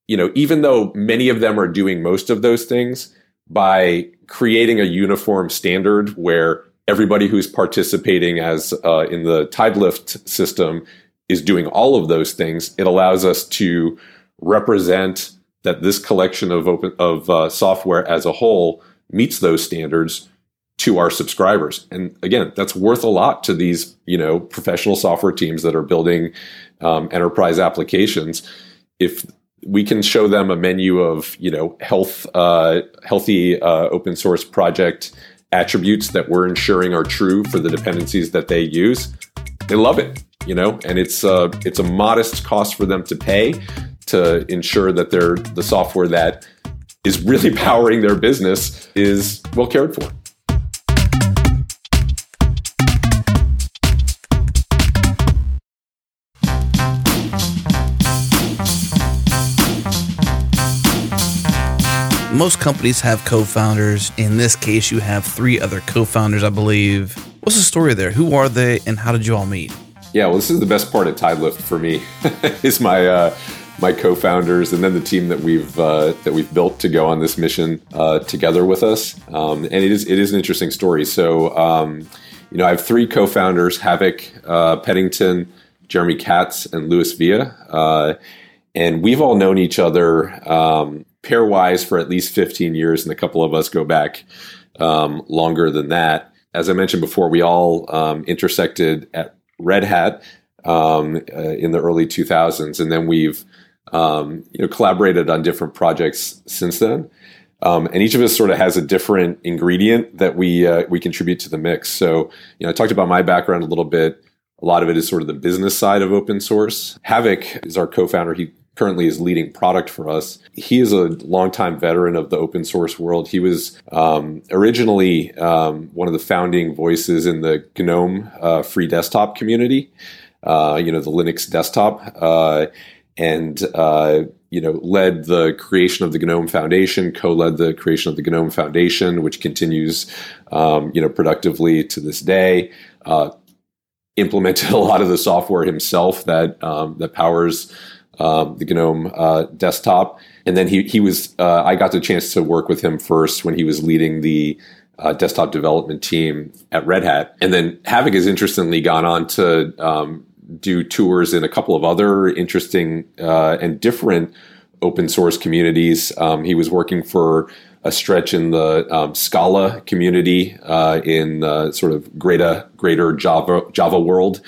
you know, even though many of them are doing most of those things, by creating a uniform standard where everybody who's participating as uh, in the Tidelift system is doing all of those things, it allows us to represent that this collection of open of uh, software as a whole meets those standards to our subscribers. And again, that's worth a lot to these you know professional software teams that are building um, enterprise applications. If we can show them a menu of you know health uh, healthy uh, open source project attributes that we're ensuring are true for the dependencies that they use they love it you know and it's uh, it's a modest cost for them to pay to ensure that their the software that is really powering their business is well cared for most companies have co-founders. In this case, you have three other co-founders, I believe. What's the story there? Who are they, and how did you all meet? Yeah, well, this is the best part of Tidelift for me. is my uh, my co-founders, and then the team that we've uh, that we've built to go on this mission uh, together with us. Um, and it is it is an interesting story. So, um, you know, I have three co-founders: Havoc uh, Pennington, Jeremy Katz, and Luis Villa. Uh, and we've all known each other um, pairwise for at least 15 years, and a couple of us go back um, longer than that. As I mentioned before, we all um, intersected at Red Hat um, uh, in the early 2000s, and then we've um, you know collaborated on different projects since then. Um, and each of us sort of has a different ingredient that we uh, we contribute to the mix. So, you know, I talked about my background a little bit. A lot of it is sort of the business side of open source. Havoc is our co-founder. He currently is leading product for us. He is a longtime veteran of the open source world. He was um, originally um, one of the founding voices in the GNOME uh, free desktop community, uh, you know, the Linux desktop, uh, and uh, you know, led the creation of the GNOME Foundation, co-led the creation of the GNOME Foundation, which continues, um, you know, productively to this day. Uh, implemented a lot of the software himself that um, that powers um, the GNOME uh, desktop. And then he he was uh, I got the chance to work with him first when he was leading the uh, desktop development team at Red Hat. And then Havoc has interestingly gone on to um, do tours in a couple of other interesting uh, and different open source communities. Um, he was working for a stretch in the um, Scala community uh, in sort of greater greater Java Java world.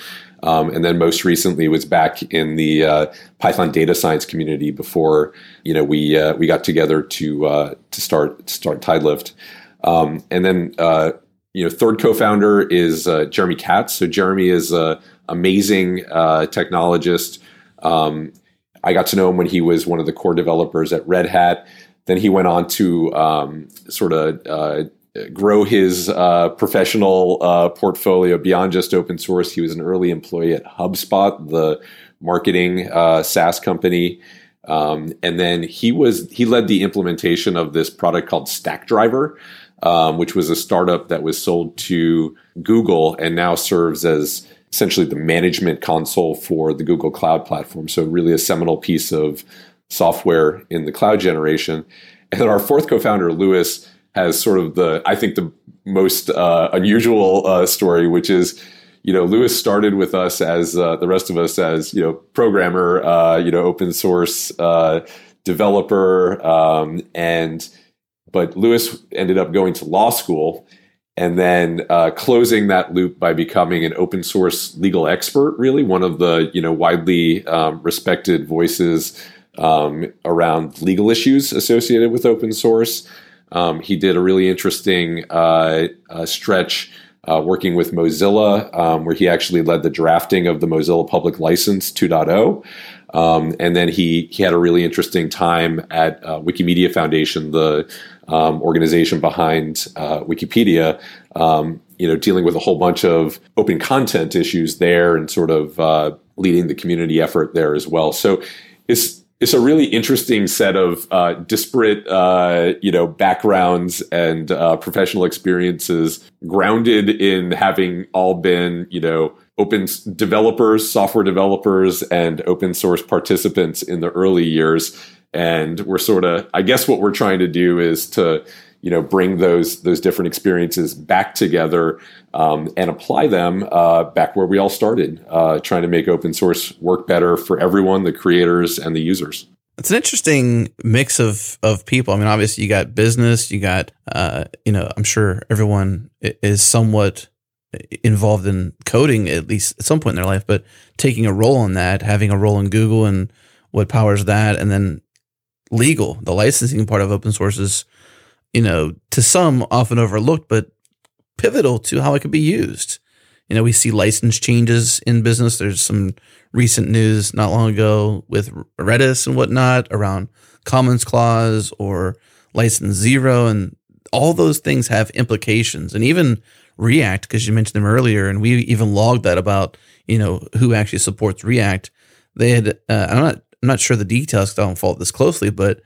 Um, and then most recently was back in the uh, Python data science community before you know we uh, we got together to uh, to start to start Tidelift. Um, and then uh, you know third co-founder is uh, Jeremy Katz. So Jeremy is an amazing uh, technologist. Um, I got to know him when he was one of the core developers at Red Hat. Then he went on to um, sort of grow his uh, professional uh, portfolio beyond just open source. He was an early employee at HubSpot, the marketing uh, SaaS company. Um, and then he was he led the implementation of this product called Stackdriver, um, which was a startup that was sold to Google and now serves as essentially the management console for the Google Cloud platform. So really a seminal piece of software in the cloud generation. And then our fourth co-founder, Luis, has sort of the I think the most uh, unusual uh, story, which is you know Luis started with us as uh, the rest of us as you know programmer, uh, you know open source uh, developer, um, and but Luis ended up going to law school and then uh, closing that loop by becoming an open source legal expert really one of the you know widely um, respected voices um, around legal issues associated with open source um, he did a really interesting uh, uh, stretch uh, working with Mozilla, um, where he actually led the drafting of the Mozilla Public License 2.0. Um, and then he he had a really interesting time at uh, Wikimedia Foundation, the um, organization behind uh, Wikipedia. Um, you know, dealing with a whole bunch of open content issues there, and sort of uh, leading the community effort there as well. So it's it's a really interesting set of uh, disparate, uh, you know, backgrounds and uh, professional experiences, grounded in having all been, you know, open developers, software developers, and open source participants in the early years. And we're sort of, I guess, what we're trying to do is to you know bring those those different experiences back together um, and apply them uh, back where we all started, uh, trying to make open source work better for everyone, the creators and the users. It's an interesting mix of of people. I mean, obviously, you got business, you got uh, you know, I'm sure everyone is somewhat involved in coding at least at some point in their life, but taking a role in that, having a role in Google and what powers that, and then legal, the licensing part of open source is you know, to some often overlooked, but pivotal to how it could be used. You know, we see license changes in business. There's some recent news not long ago with Redis and whatnot around Commons Clause or License Zero, and all those things have implications. And even React, because you mentioned them earlier, and we even logged that about you know who actually supports React. They had uh, I'm not I'm not sure the details because I don't follow this closely, but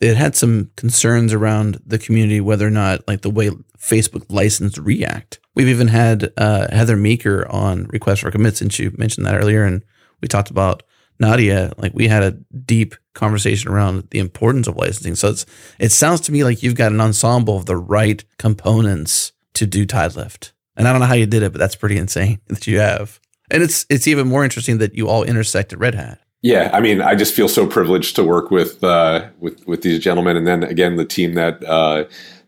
it had some concerns around the community, whether or not like the way Facebook licensed React. We've even had uh, Heather Meeker on Request for Commit since you mentioned that earlier, and we talked about Nadia. Like we had a deep conversation around the importance of licensing. So it's it sounds to me like you've got an ensemble of the right components to do Tidelift. And I don't know how you did it, but that's pretty insane that you have. And it's it's even more interesting that you all intersect at Red Hat. Yeah, I mean, I just feel so privileged to work with uh, with with these gentlemen, and then again, the team that uh,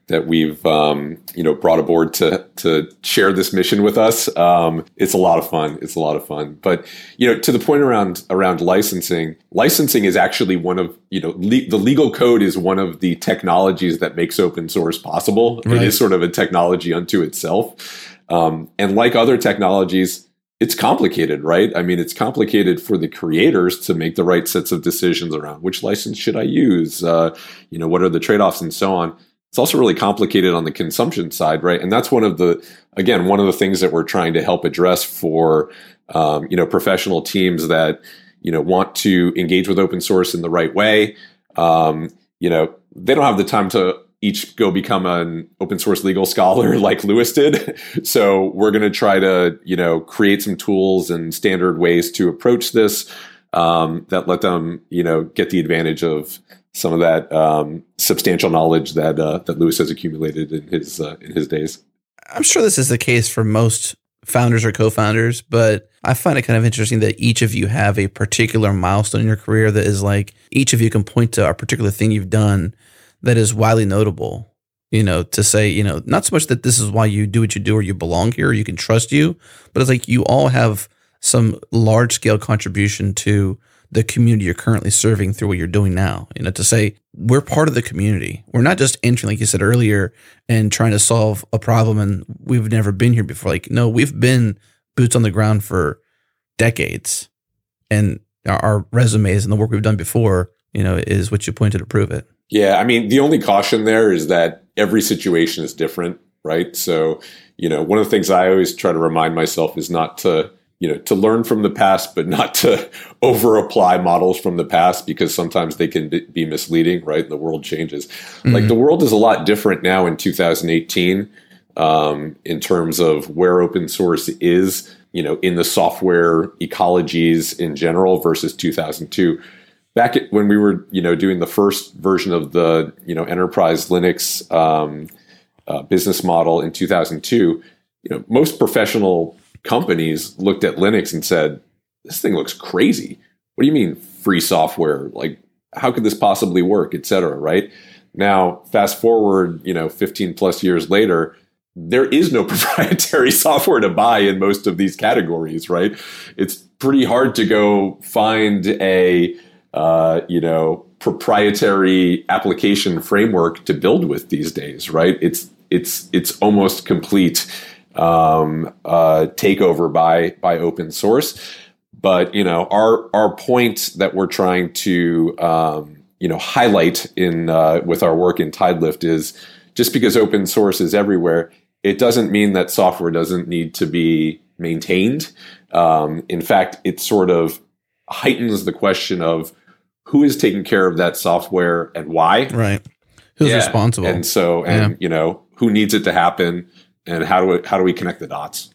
that we've um, you know brought aboard to to share this mission with us. Um, it's a lot of fun. It's a lot of fun. But you know, to the point around around licensing, licensing is actually one of you know le- the legal code is one of the technologies that makes open source possible. Right. It is sort of a technology unto itself, um, and like other technologies it's complicated, right? I mean, it's complicated for the creators to make the right sets of decisions around which license should I use, uh, you know, what are the trade offs and so on. It's also really complicated on the consumption side, right? And that's one of the, again, one of the things that we're trying to help address for, um, you know, professional teams that, you know, want to engage with open source in the right way. Um, you know, they don't have the time to each go become an open source legal scholar like Luis did. So we're going to try to, you know, create some tools and standard ways to approach this um, that let them, you know, get the advantage of some of that um, substantial knowledge that uh, that Luis has accumulated in his uh, in his days. I'm sure this is the case for most founders or co-founders, but I find it kind of interesting that each of you have a particular milestone in your career that is like each of you can point to a particular thing you've done that is widely notable you know, to say, you know, not so much that this is why you do what you do or you belong here or you can trust you, but it's like you all have some large scale contribution to the community you're currently serving through what you're doing now. You know, to say we're part of the community. We're not just entering, like you said earlier, and trying to solve a problem and we've never been here before. Like, no, we've been boots on the ground for decades. And our, our resumes and the work we've done before, you know, is what you pointed to prove it. Yeah, I mean, the only caution there is that every situation is different, right? So, you know, one of the things I always try to remind myself is not to, you know, to learn from the past, but not to over apply models from the past because sometimes they can be misleading, right? The world changes. Mm-hmm. Like the world is a lot different now in 2018 um, in terms of where open source is, you know, in the software ecologies in general versus 2002 back at, when we were you know doing the first version of the you know enterprise Linux um, uh, business model in 2002, you know most professional companies looked at Linux and said, "This thing looks crazy. What do you mean free software? Like how could this possibly work, et cetera?" Right now, fast forward you know 15 plus years later. There is no proprietary software to buy in most of these categories, right? It's pretty hard to go find a uh, you know, proprietary application framework to build with these days, right? It's it's it's almost complete um, uh, takeover by by open source. But you know, our our point that we're trying to um, you know highlight in uh, with our work in Tidelift is just because open source is everywhere, it doesn't mean that software doesn't need to be maintained. Um, in fact, it sort of heightens the question of who is taking care of that software and why. Right. Who's Yeah. responsible? And so, and Yeah. you know, who needs it to happen, and how do we, how do we connect the dots?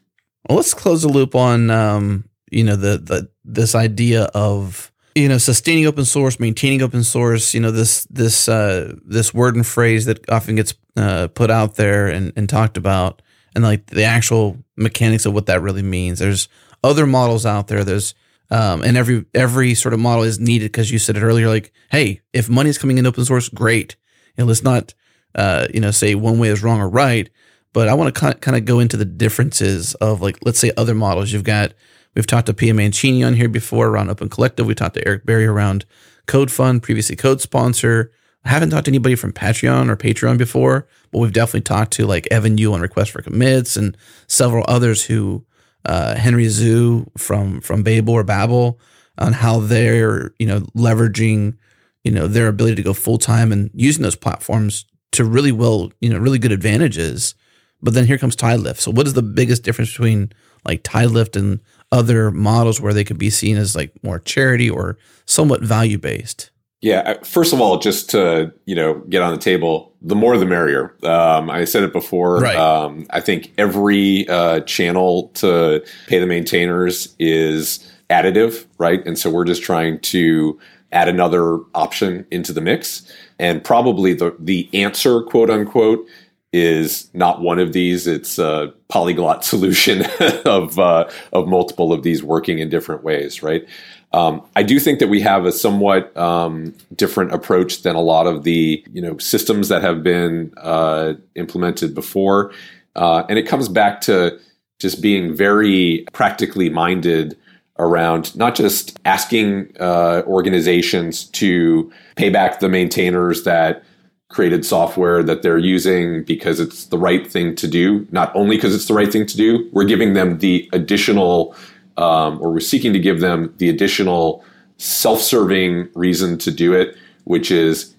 Well, let's close the loop on um, you know the the this idea of you know sustaining open source, maintaining open source. You know this this uh, this word and phrase that often gets uh, put out there and, and talked about, and like the actual mechanics of what that really means. There's other models out there. There's um, and every every sort of model is needed because you said it earlier. Like, hey, if money is coming in open source, great. And let's not uh, you know say one way is wrong or right but I want to kind of go into the differences of like let's say other models. You've got we've talked to Pia Mancini on here before around Open Collective. We talked to Eric Berry around Code Fund, previously Code Sponsor. I haven't talked to anybody from Patreon or Patreon before, but we've definitely talked to like Evan You on Request for Commits and several others who uh, Henry Zhu from from Babel or Babel on how they're you know leveraging you know their ability to go full time and using those platforms to really well you know really good advantages. But then here comes TideLift. So what is the biggest difference between like TideLift and other models where they could be seen as like more charity or somewhat value based? Yeah, first of all, just to you know get on the table, the more the merrier. Um, I said it before. Right. Um, I think every uh, channel to pay the maintainers is additive, right? And so we're just trying to add another option into the mix, and probably the the answer, quote unquote, is not one of these. It's a polyglot solution of uh, of multiple of these working in different ways, right? Um, I do think that we have a somewhat um, different approach than a lot of the you know systems that have been uh, implemented before, uh, and it comes back to just being very practically minded around not just asking uh, organizations to pay back the maintainers that created software that they're using because it's the right thing to do. Not only because it's the right thing to do, we're giving them the additional, um, or we're seeking to give them the additional self serving reason to do it, which is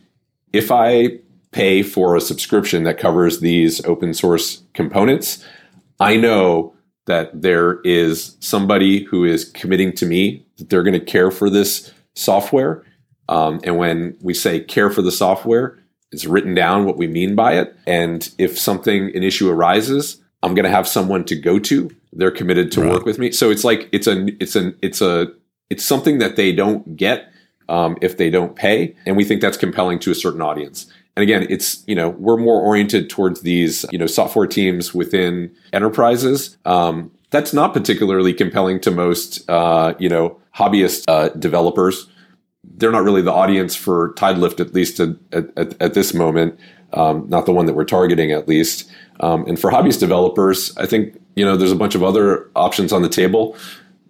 if I pay for a subscription that covers these open source components, I know that there is somebody who is committing to me that they're going to care for this software. Um, and when we say care for the software, it's written down what we mean by it. And if something, an issue arises, I'm going to have someone to go to. They're committed to Right. work with me. So it's like it's a it's an it's a it's something that they don't get um, if they don't pay, and we think that's compelling to a certain audience. And again, it's you know we're more oriented towards these you know software teams within enterprises. Um, that's not particularly compelling to most uh, you know hobbyist uh, developers they're not really the audience for TideLift, at least at, at, at this moment. Um, not the one that we're targeting, at least. Um, and for hobbyist developers, I think you know there's a bunch of other options on the table.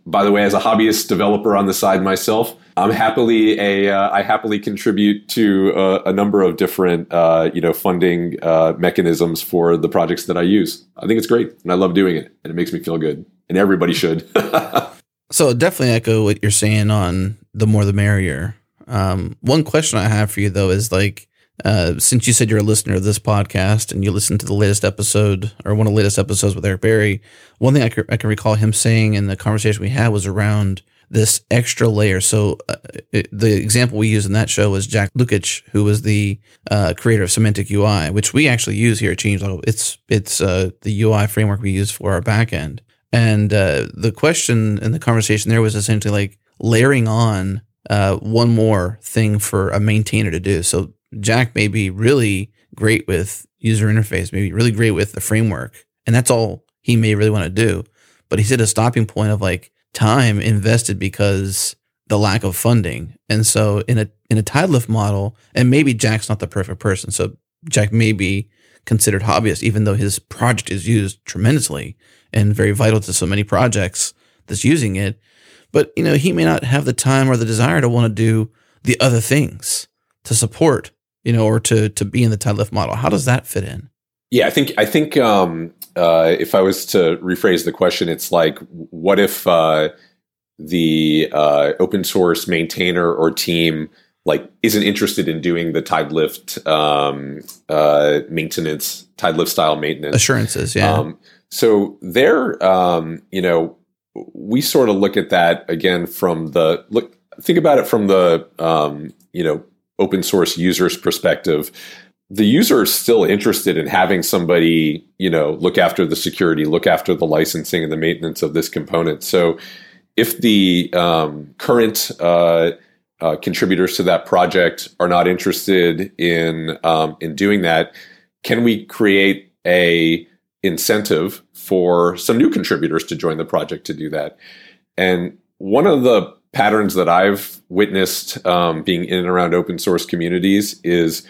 By the way, as a hobbyist developer on the side myself, I'm happily a uh, I happily contribute to a number of different uh, you know funding uh, mechanisms for the projects that I use. I think it's great, and I love doing it, and it makes me feel good, and everybody should. So definitely echo what you're saying on the more the merrier. Um, one question I have for you though is like, uh, since you said you're a listener of this podcast and you listened to the latest episode or one of the latest episodes with Eric Berry, one thing I can, I can recall him saying in the conversation we had was around this extra layer. So uh, it, the example we used in that show was Jack Lukic, who was the uh, creator of Semantic UI, which we actually use here at Changelog. It's it's uh, the UI framework we use for our backend. And uh, the question in the conversation there was essentially like layering on uh, one more thing for a maintainer to do. So Jack may be really great with user interface, maybe really great with the framework, and that's all he may really want to do. But he's at a stopping point of like time invested because the lack of funding. And so in a in a TideLift model, and maybe Jack's not the perfect person. So Jack may be considered hobbyist, even though his project is used tremendously and very vital to so many projects that's using it. But you know, he may not have the time or the desire to want to do the other things to support, you know, or to to be in the TideLift model. How does that fit in? Yeah, I think I think um, uh, if I was to rephrase the question, it's like, what if uh, the uh, open source maintainer or team like isn't interested in doing the TideLift um, uh, maintenance, TideLift style maintenance? Assurances, yeah. Um, so there, um, you know, we sort of look at that again from the look. think about it from the um, you know open source users perspective the user is still interested in having somebody you know look after the security look after the licensing and the maintenance of this component so if the um, current uh, uh, contributors to that project are not interested in um, in doing that can we create a incentive for some new contributors to join the project to do that and one of the patterns that I've witnessed um, being in and around open source communities is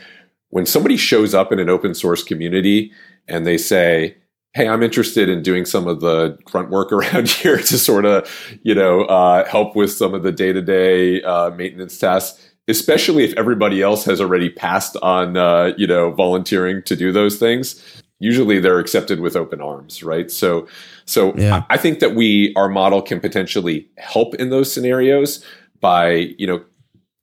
when somebody shows up in an open source community and they say, Hey, I'm interested in doing some of the grunt work around here to sort of, you know, uh, help with some of the day to day maintenance tasks, especially if everybody else has already passed on, uh, you know, volunteering to do those things. Usually they're accepted with open arms, right? So, so yeah. I think that we our model can potentially help in those scenarios by you know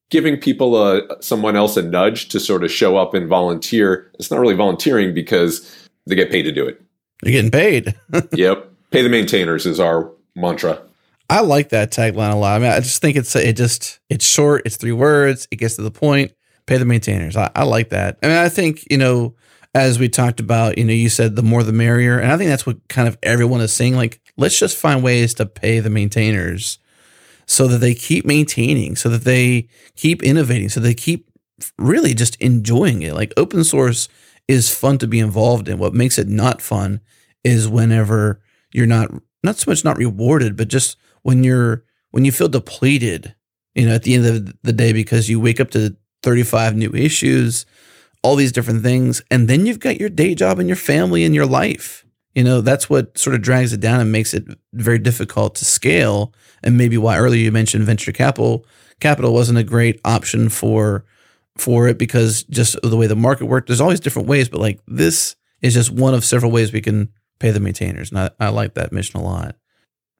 giving people a someone else a nudge to sort of show up and volunteer. It's not really volunteering because they get paid to do it. You're getting paid. yep, pay the maintainers is our mantra. I like that tagline a lot. I mean, I just think it's it just it's short. It's three words. It gets to the point. Pay the maintainers. I, I like that. I mean, I think you know as we talked about, you know, you said the more the merrier. And I think that's what kind of everyone is saying. Like, let's just find ways to pay the maintainers so that they keep maintaining, so that they keep innovating, so they keep really just enjoying it. Like, open source is fun to be involved in. What makes it not fun is whenever you're not, not so much not rewarded, but just when you're, when you feel depleted, you know, at the end of the day because you wake up to 35 new issues all these different things. And then you've got your day job and your family and your life. You know, that's what sort of drags it down and makes it very difficult to scale. And maybe why earlier you mentioned venture capital capital wasn't a great option for for it because just the way the market worked. There's always different ways, but like this is just one of several ways we can pay the maintainers. And I, I like that mission a lot.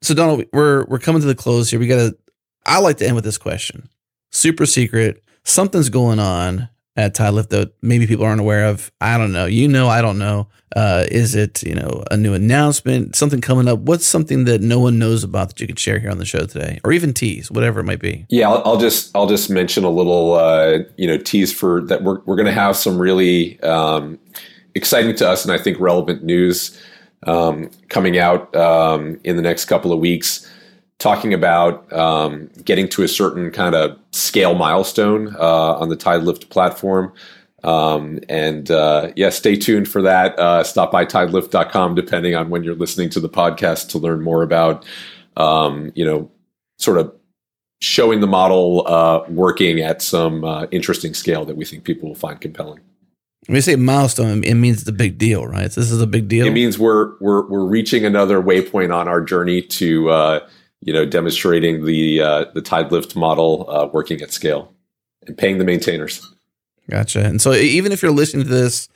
So Donald, we're we're coming to the close here. We gotta I like to end with this question. Super secret. Something's going on at Tidelift that maybe people aren't aware of? I don't know. You know, I don't know. Uh, is it you know a new announcement, something coming up? What's something that no one knows about that you could share here on the show today, or even tease, whatever it might be? Yeah, I'll, I'll just I'll just mention a little uh, you know tease for that. We're we're going to have some really um, exciting to us and I think relevant news um, coming out um, in the next couple of weeks talking about um, getting to a certain kind of scale milestone uh, on the Tidelift platform. Um, and uh, yeah, stay tuned for that. Uh, stop by tidelift.com, depending on when you're listening to the podcast, to learn more about, um, you know, sort of showing the model uh, working at some uh, interesting scale that we think people will find compelling. When you say milestone, it means it's a big deal, right? this is a big deal. It means we're we're we're reaching another waypoint on our journey to uh, you know, demonstrating the uh, the Tidelift model uh, working at scale and paying the maintainers. Gotcha. And so, even if you're listening to this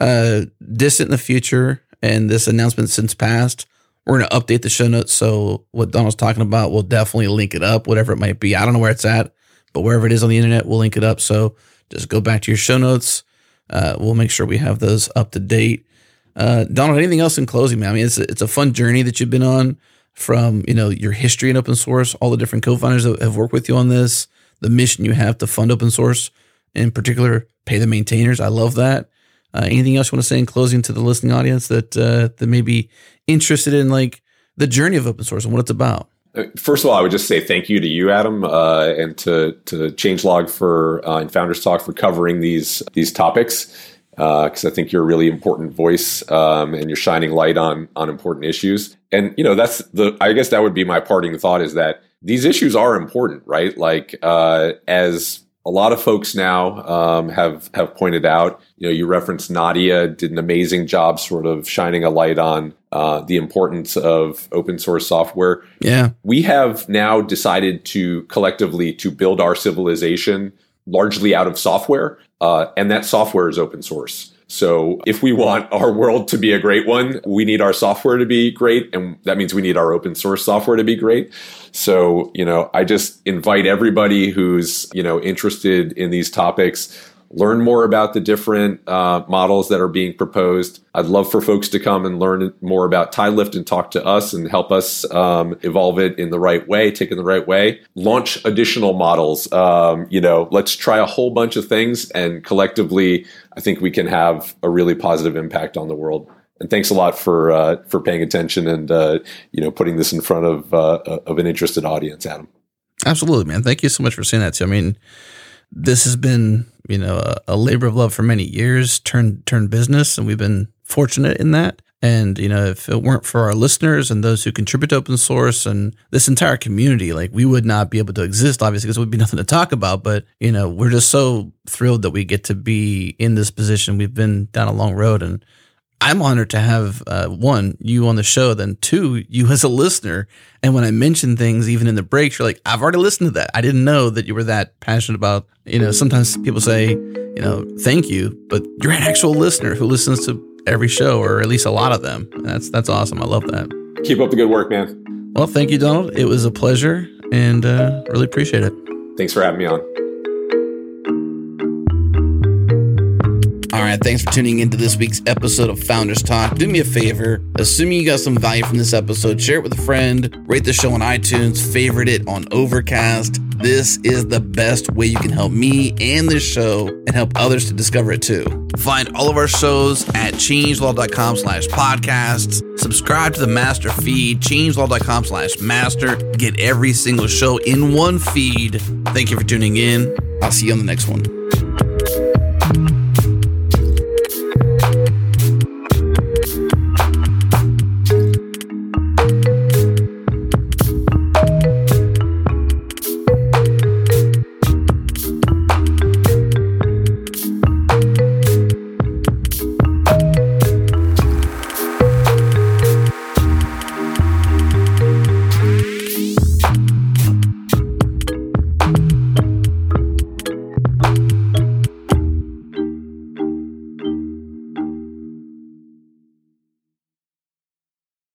uh, distant in the future and this announcement since passed, we're going to update the show notes. So, what Donald's talking about, we'll definitely link it up, whatever it might be. I don't know where it's at, but wherever it is on the internet, we'll link it up. So, just go back to your show notes. Uh, we'll make sure we have those up to date. Uh, Donald, anything else in closing, man? I mean, it's a, it's a fun journey that you've been on from you know your history in open source, all the different co-founders that have worked with you on this, the mission you have to fund open source, in particular, pay the maintainers. I love that. Uh, anything else you want to say in closing to the listening audience that uh, that may be interested in like the journey of open source and what it's about? Uh, first of all, I would just say thank you to you, Adam, uh, and to to Changelog for uh, and Founders Talk for covering these these topics because uh, I think you're a really important voice um, and you're shining light on on important issues. And you know that's the I guess that would be my parting thought is that these issues are important, right? Like uh, as a lot of folks now um, have have pointed out. You know, you referenced Nadia did an amazing job, sort of shining a light on uh, the importance of open source software. Yeah, we have now decided to collectively to build our civilization largely out of software, uh, and that software is open source. So if we want our world to be a great one, we need our software to be great. And that means we need our open source software to be great. So, you know, I just invite everybody who's, you know, interested in these topics, learn more about the different uh, models that are being proposed. I'd love for folks to come and learn more about TideLift and talk to us and help us um, evolve it in the right way, take it the right way. Launch additional models. Um, you know, let's try a whole bunch of things, and collectively, I think we can have a really positive impact on the world. And thanks a lot for uh, for paying attention and uh, you know putting this in front of uh, of an interested audience, Adam. Absolutely, man. Thank you so much for saying that too. I mean, this has been you know a, a labor of love for many years, turned turned business, and we've been fortunate in that. And you know, if it weren't for our listeners and those who contribute to open source and this entire community, like we would not be able to exist, obviously, because there would be nothing to talk about. But you know, we're just so thrilled that we get to be in this position. We've been down a long road, and I'm honored to have uh, one you on the show, then two you as a listener. And when I mention things, even in the breaks, you're like, "I've already listened to that. I didn't know that you were that passionate about." You know, sometimes people say, "You know, thank you," but you're an actual listener who listens to every show, or at least a lot of them. And that's that's awesome. I love that. Keep up the good work, man. Well, thank you, Donald. It was a pleasure, and uh, really appreciate it. Thanks for having me on. All right, thanks for tuning into this week's episode of Founders Talk. Do me a favor, assuming you got some value from this episode, share it with a friend, rate the show on iTunes, favorite it on Overcast. This is the best way you can help me and this show and help others to discover it too. Find all of our shows at changelog.com slash podcasts. Subscribe to the master feed, changelog.com slash master. Get every single show in one feed. Thank you for tuning in. I'll see you on the next one.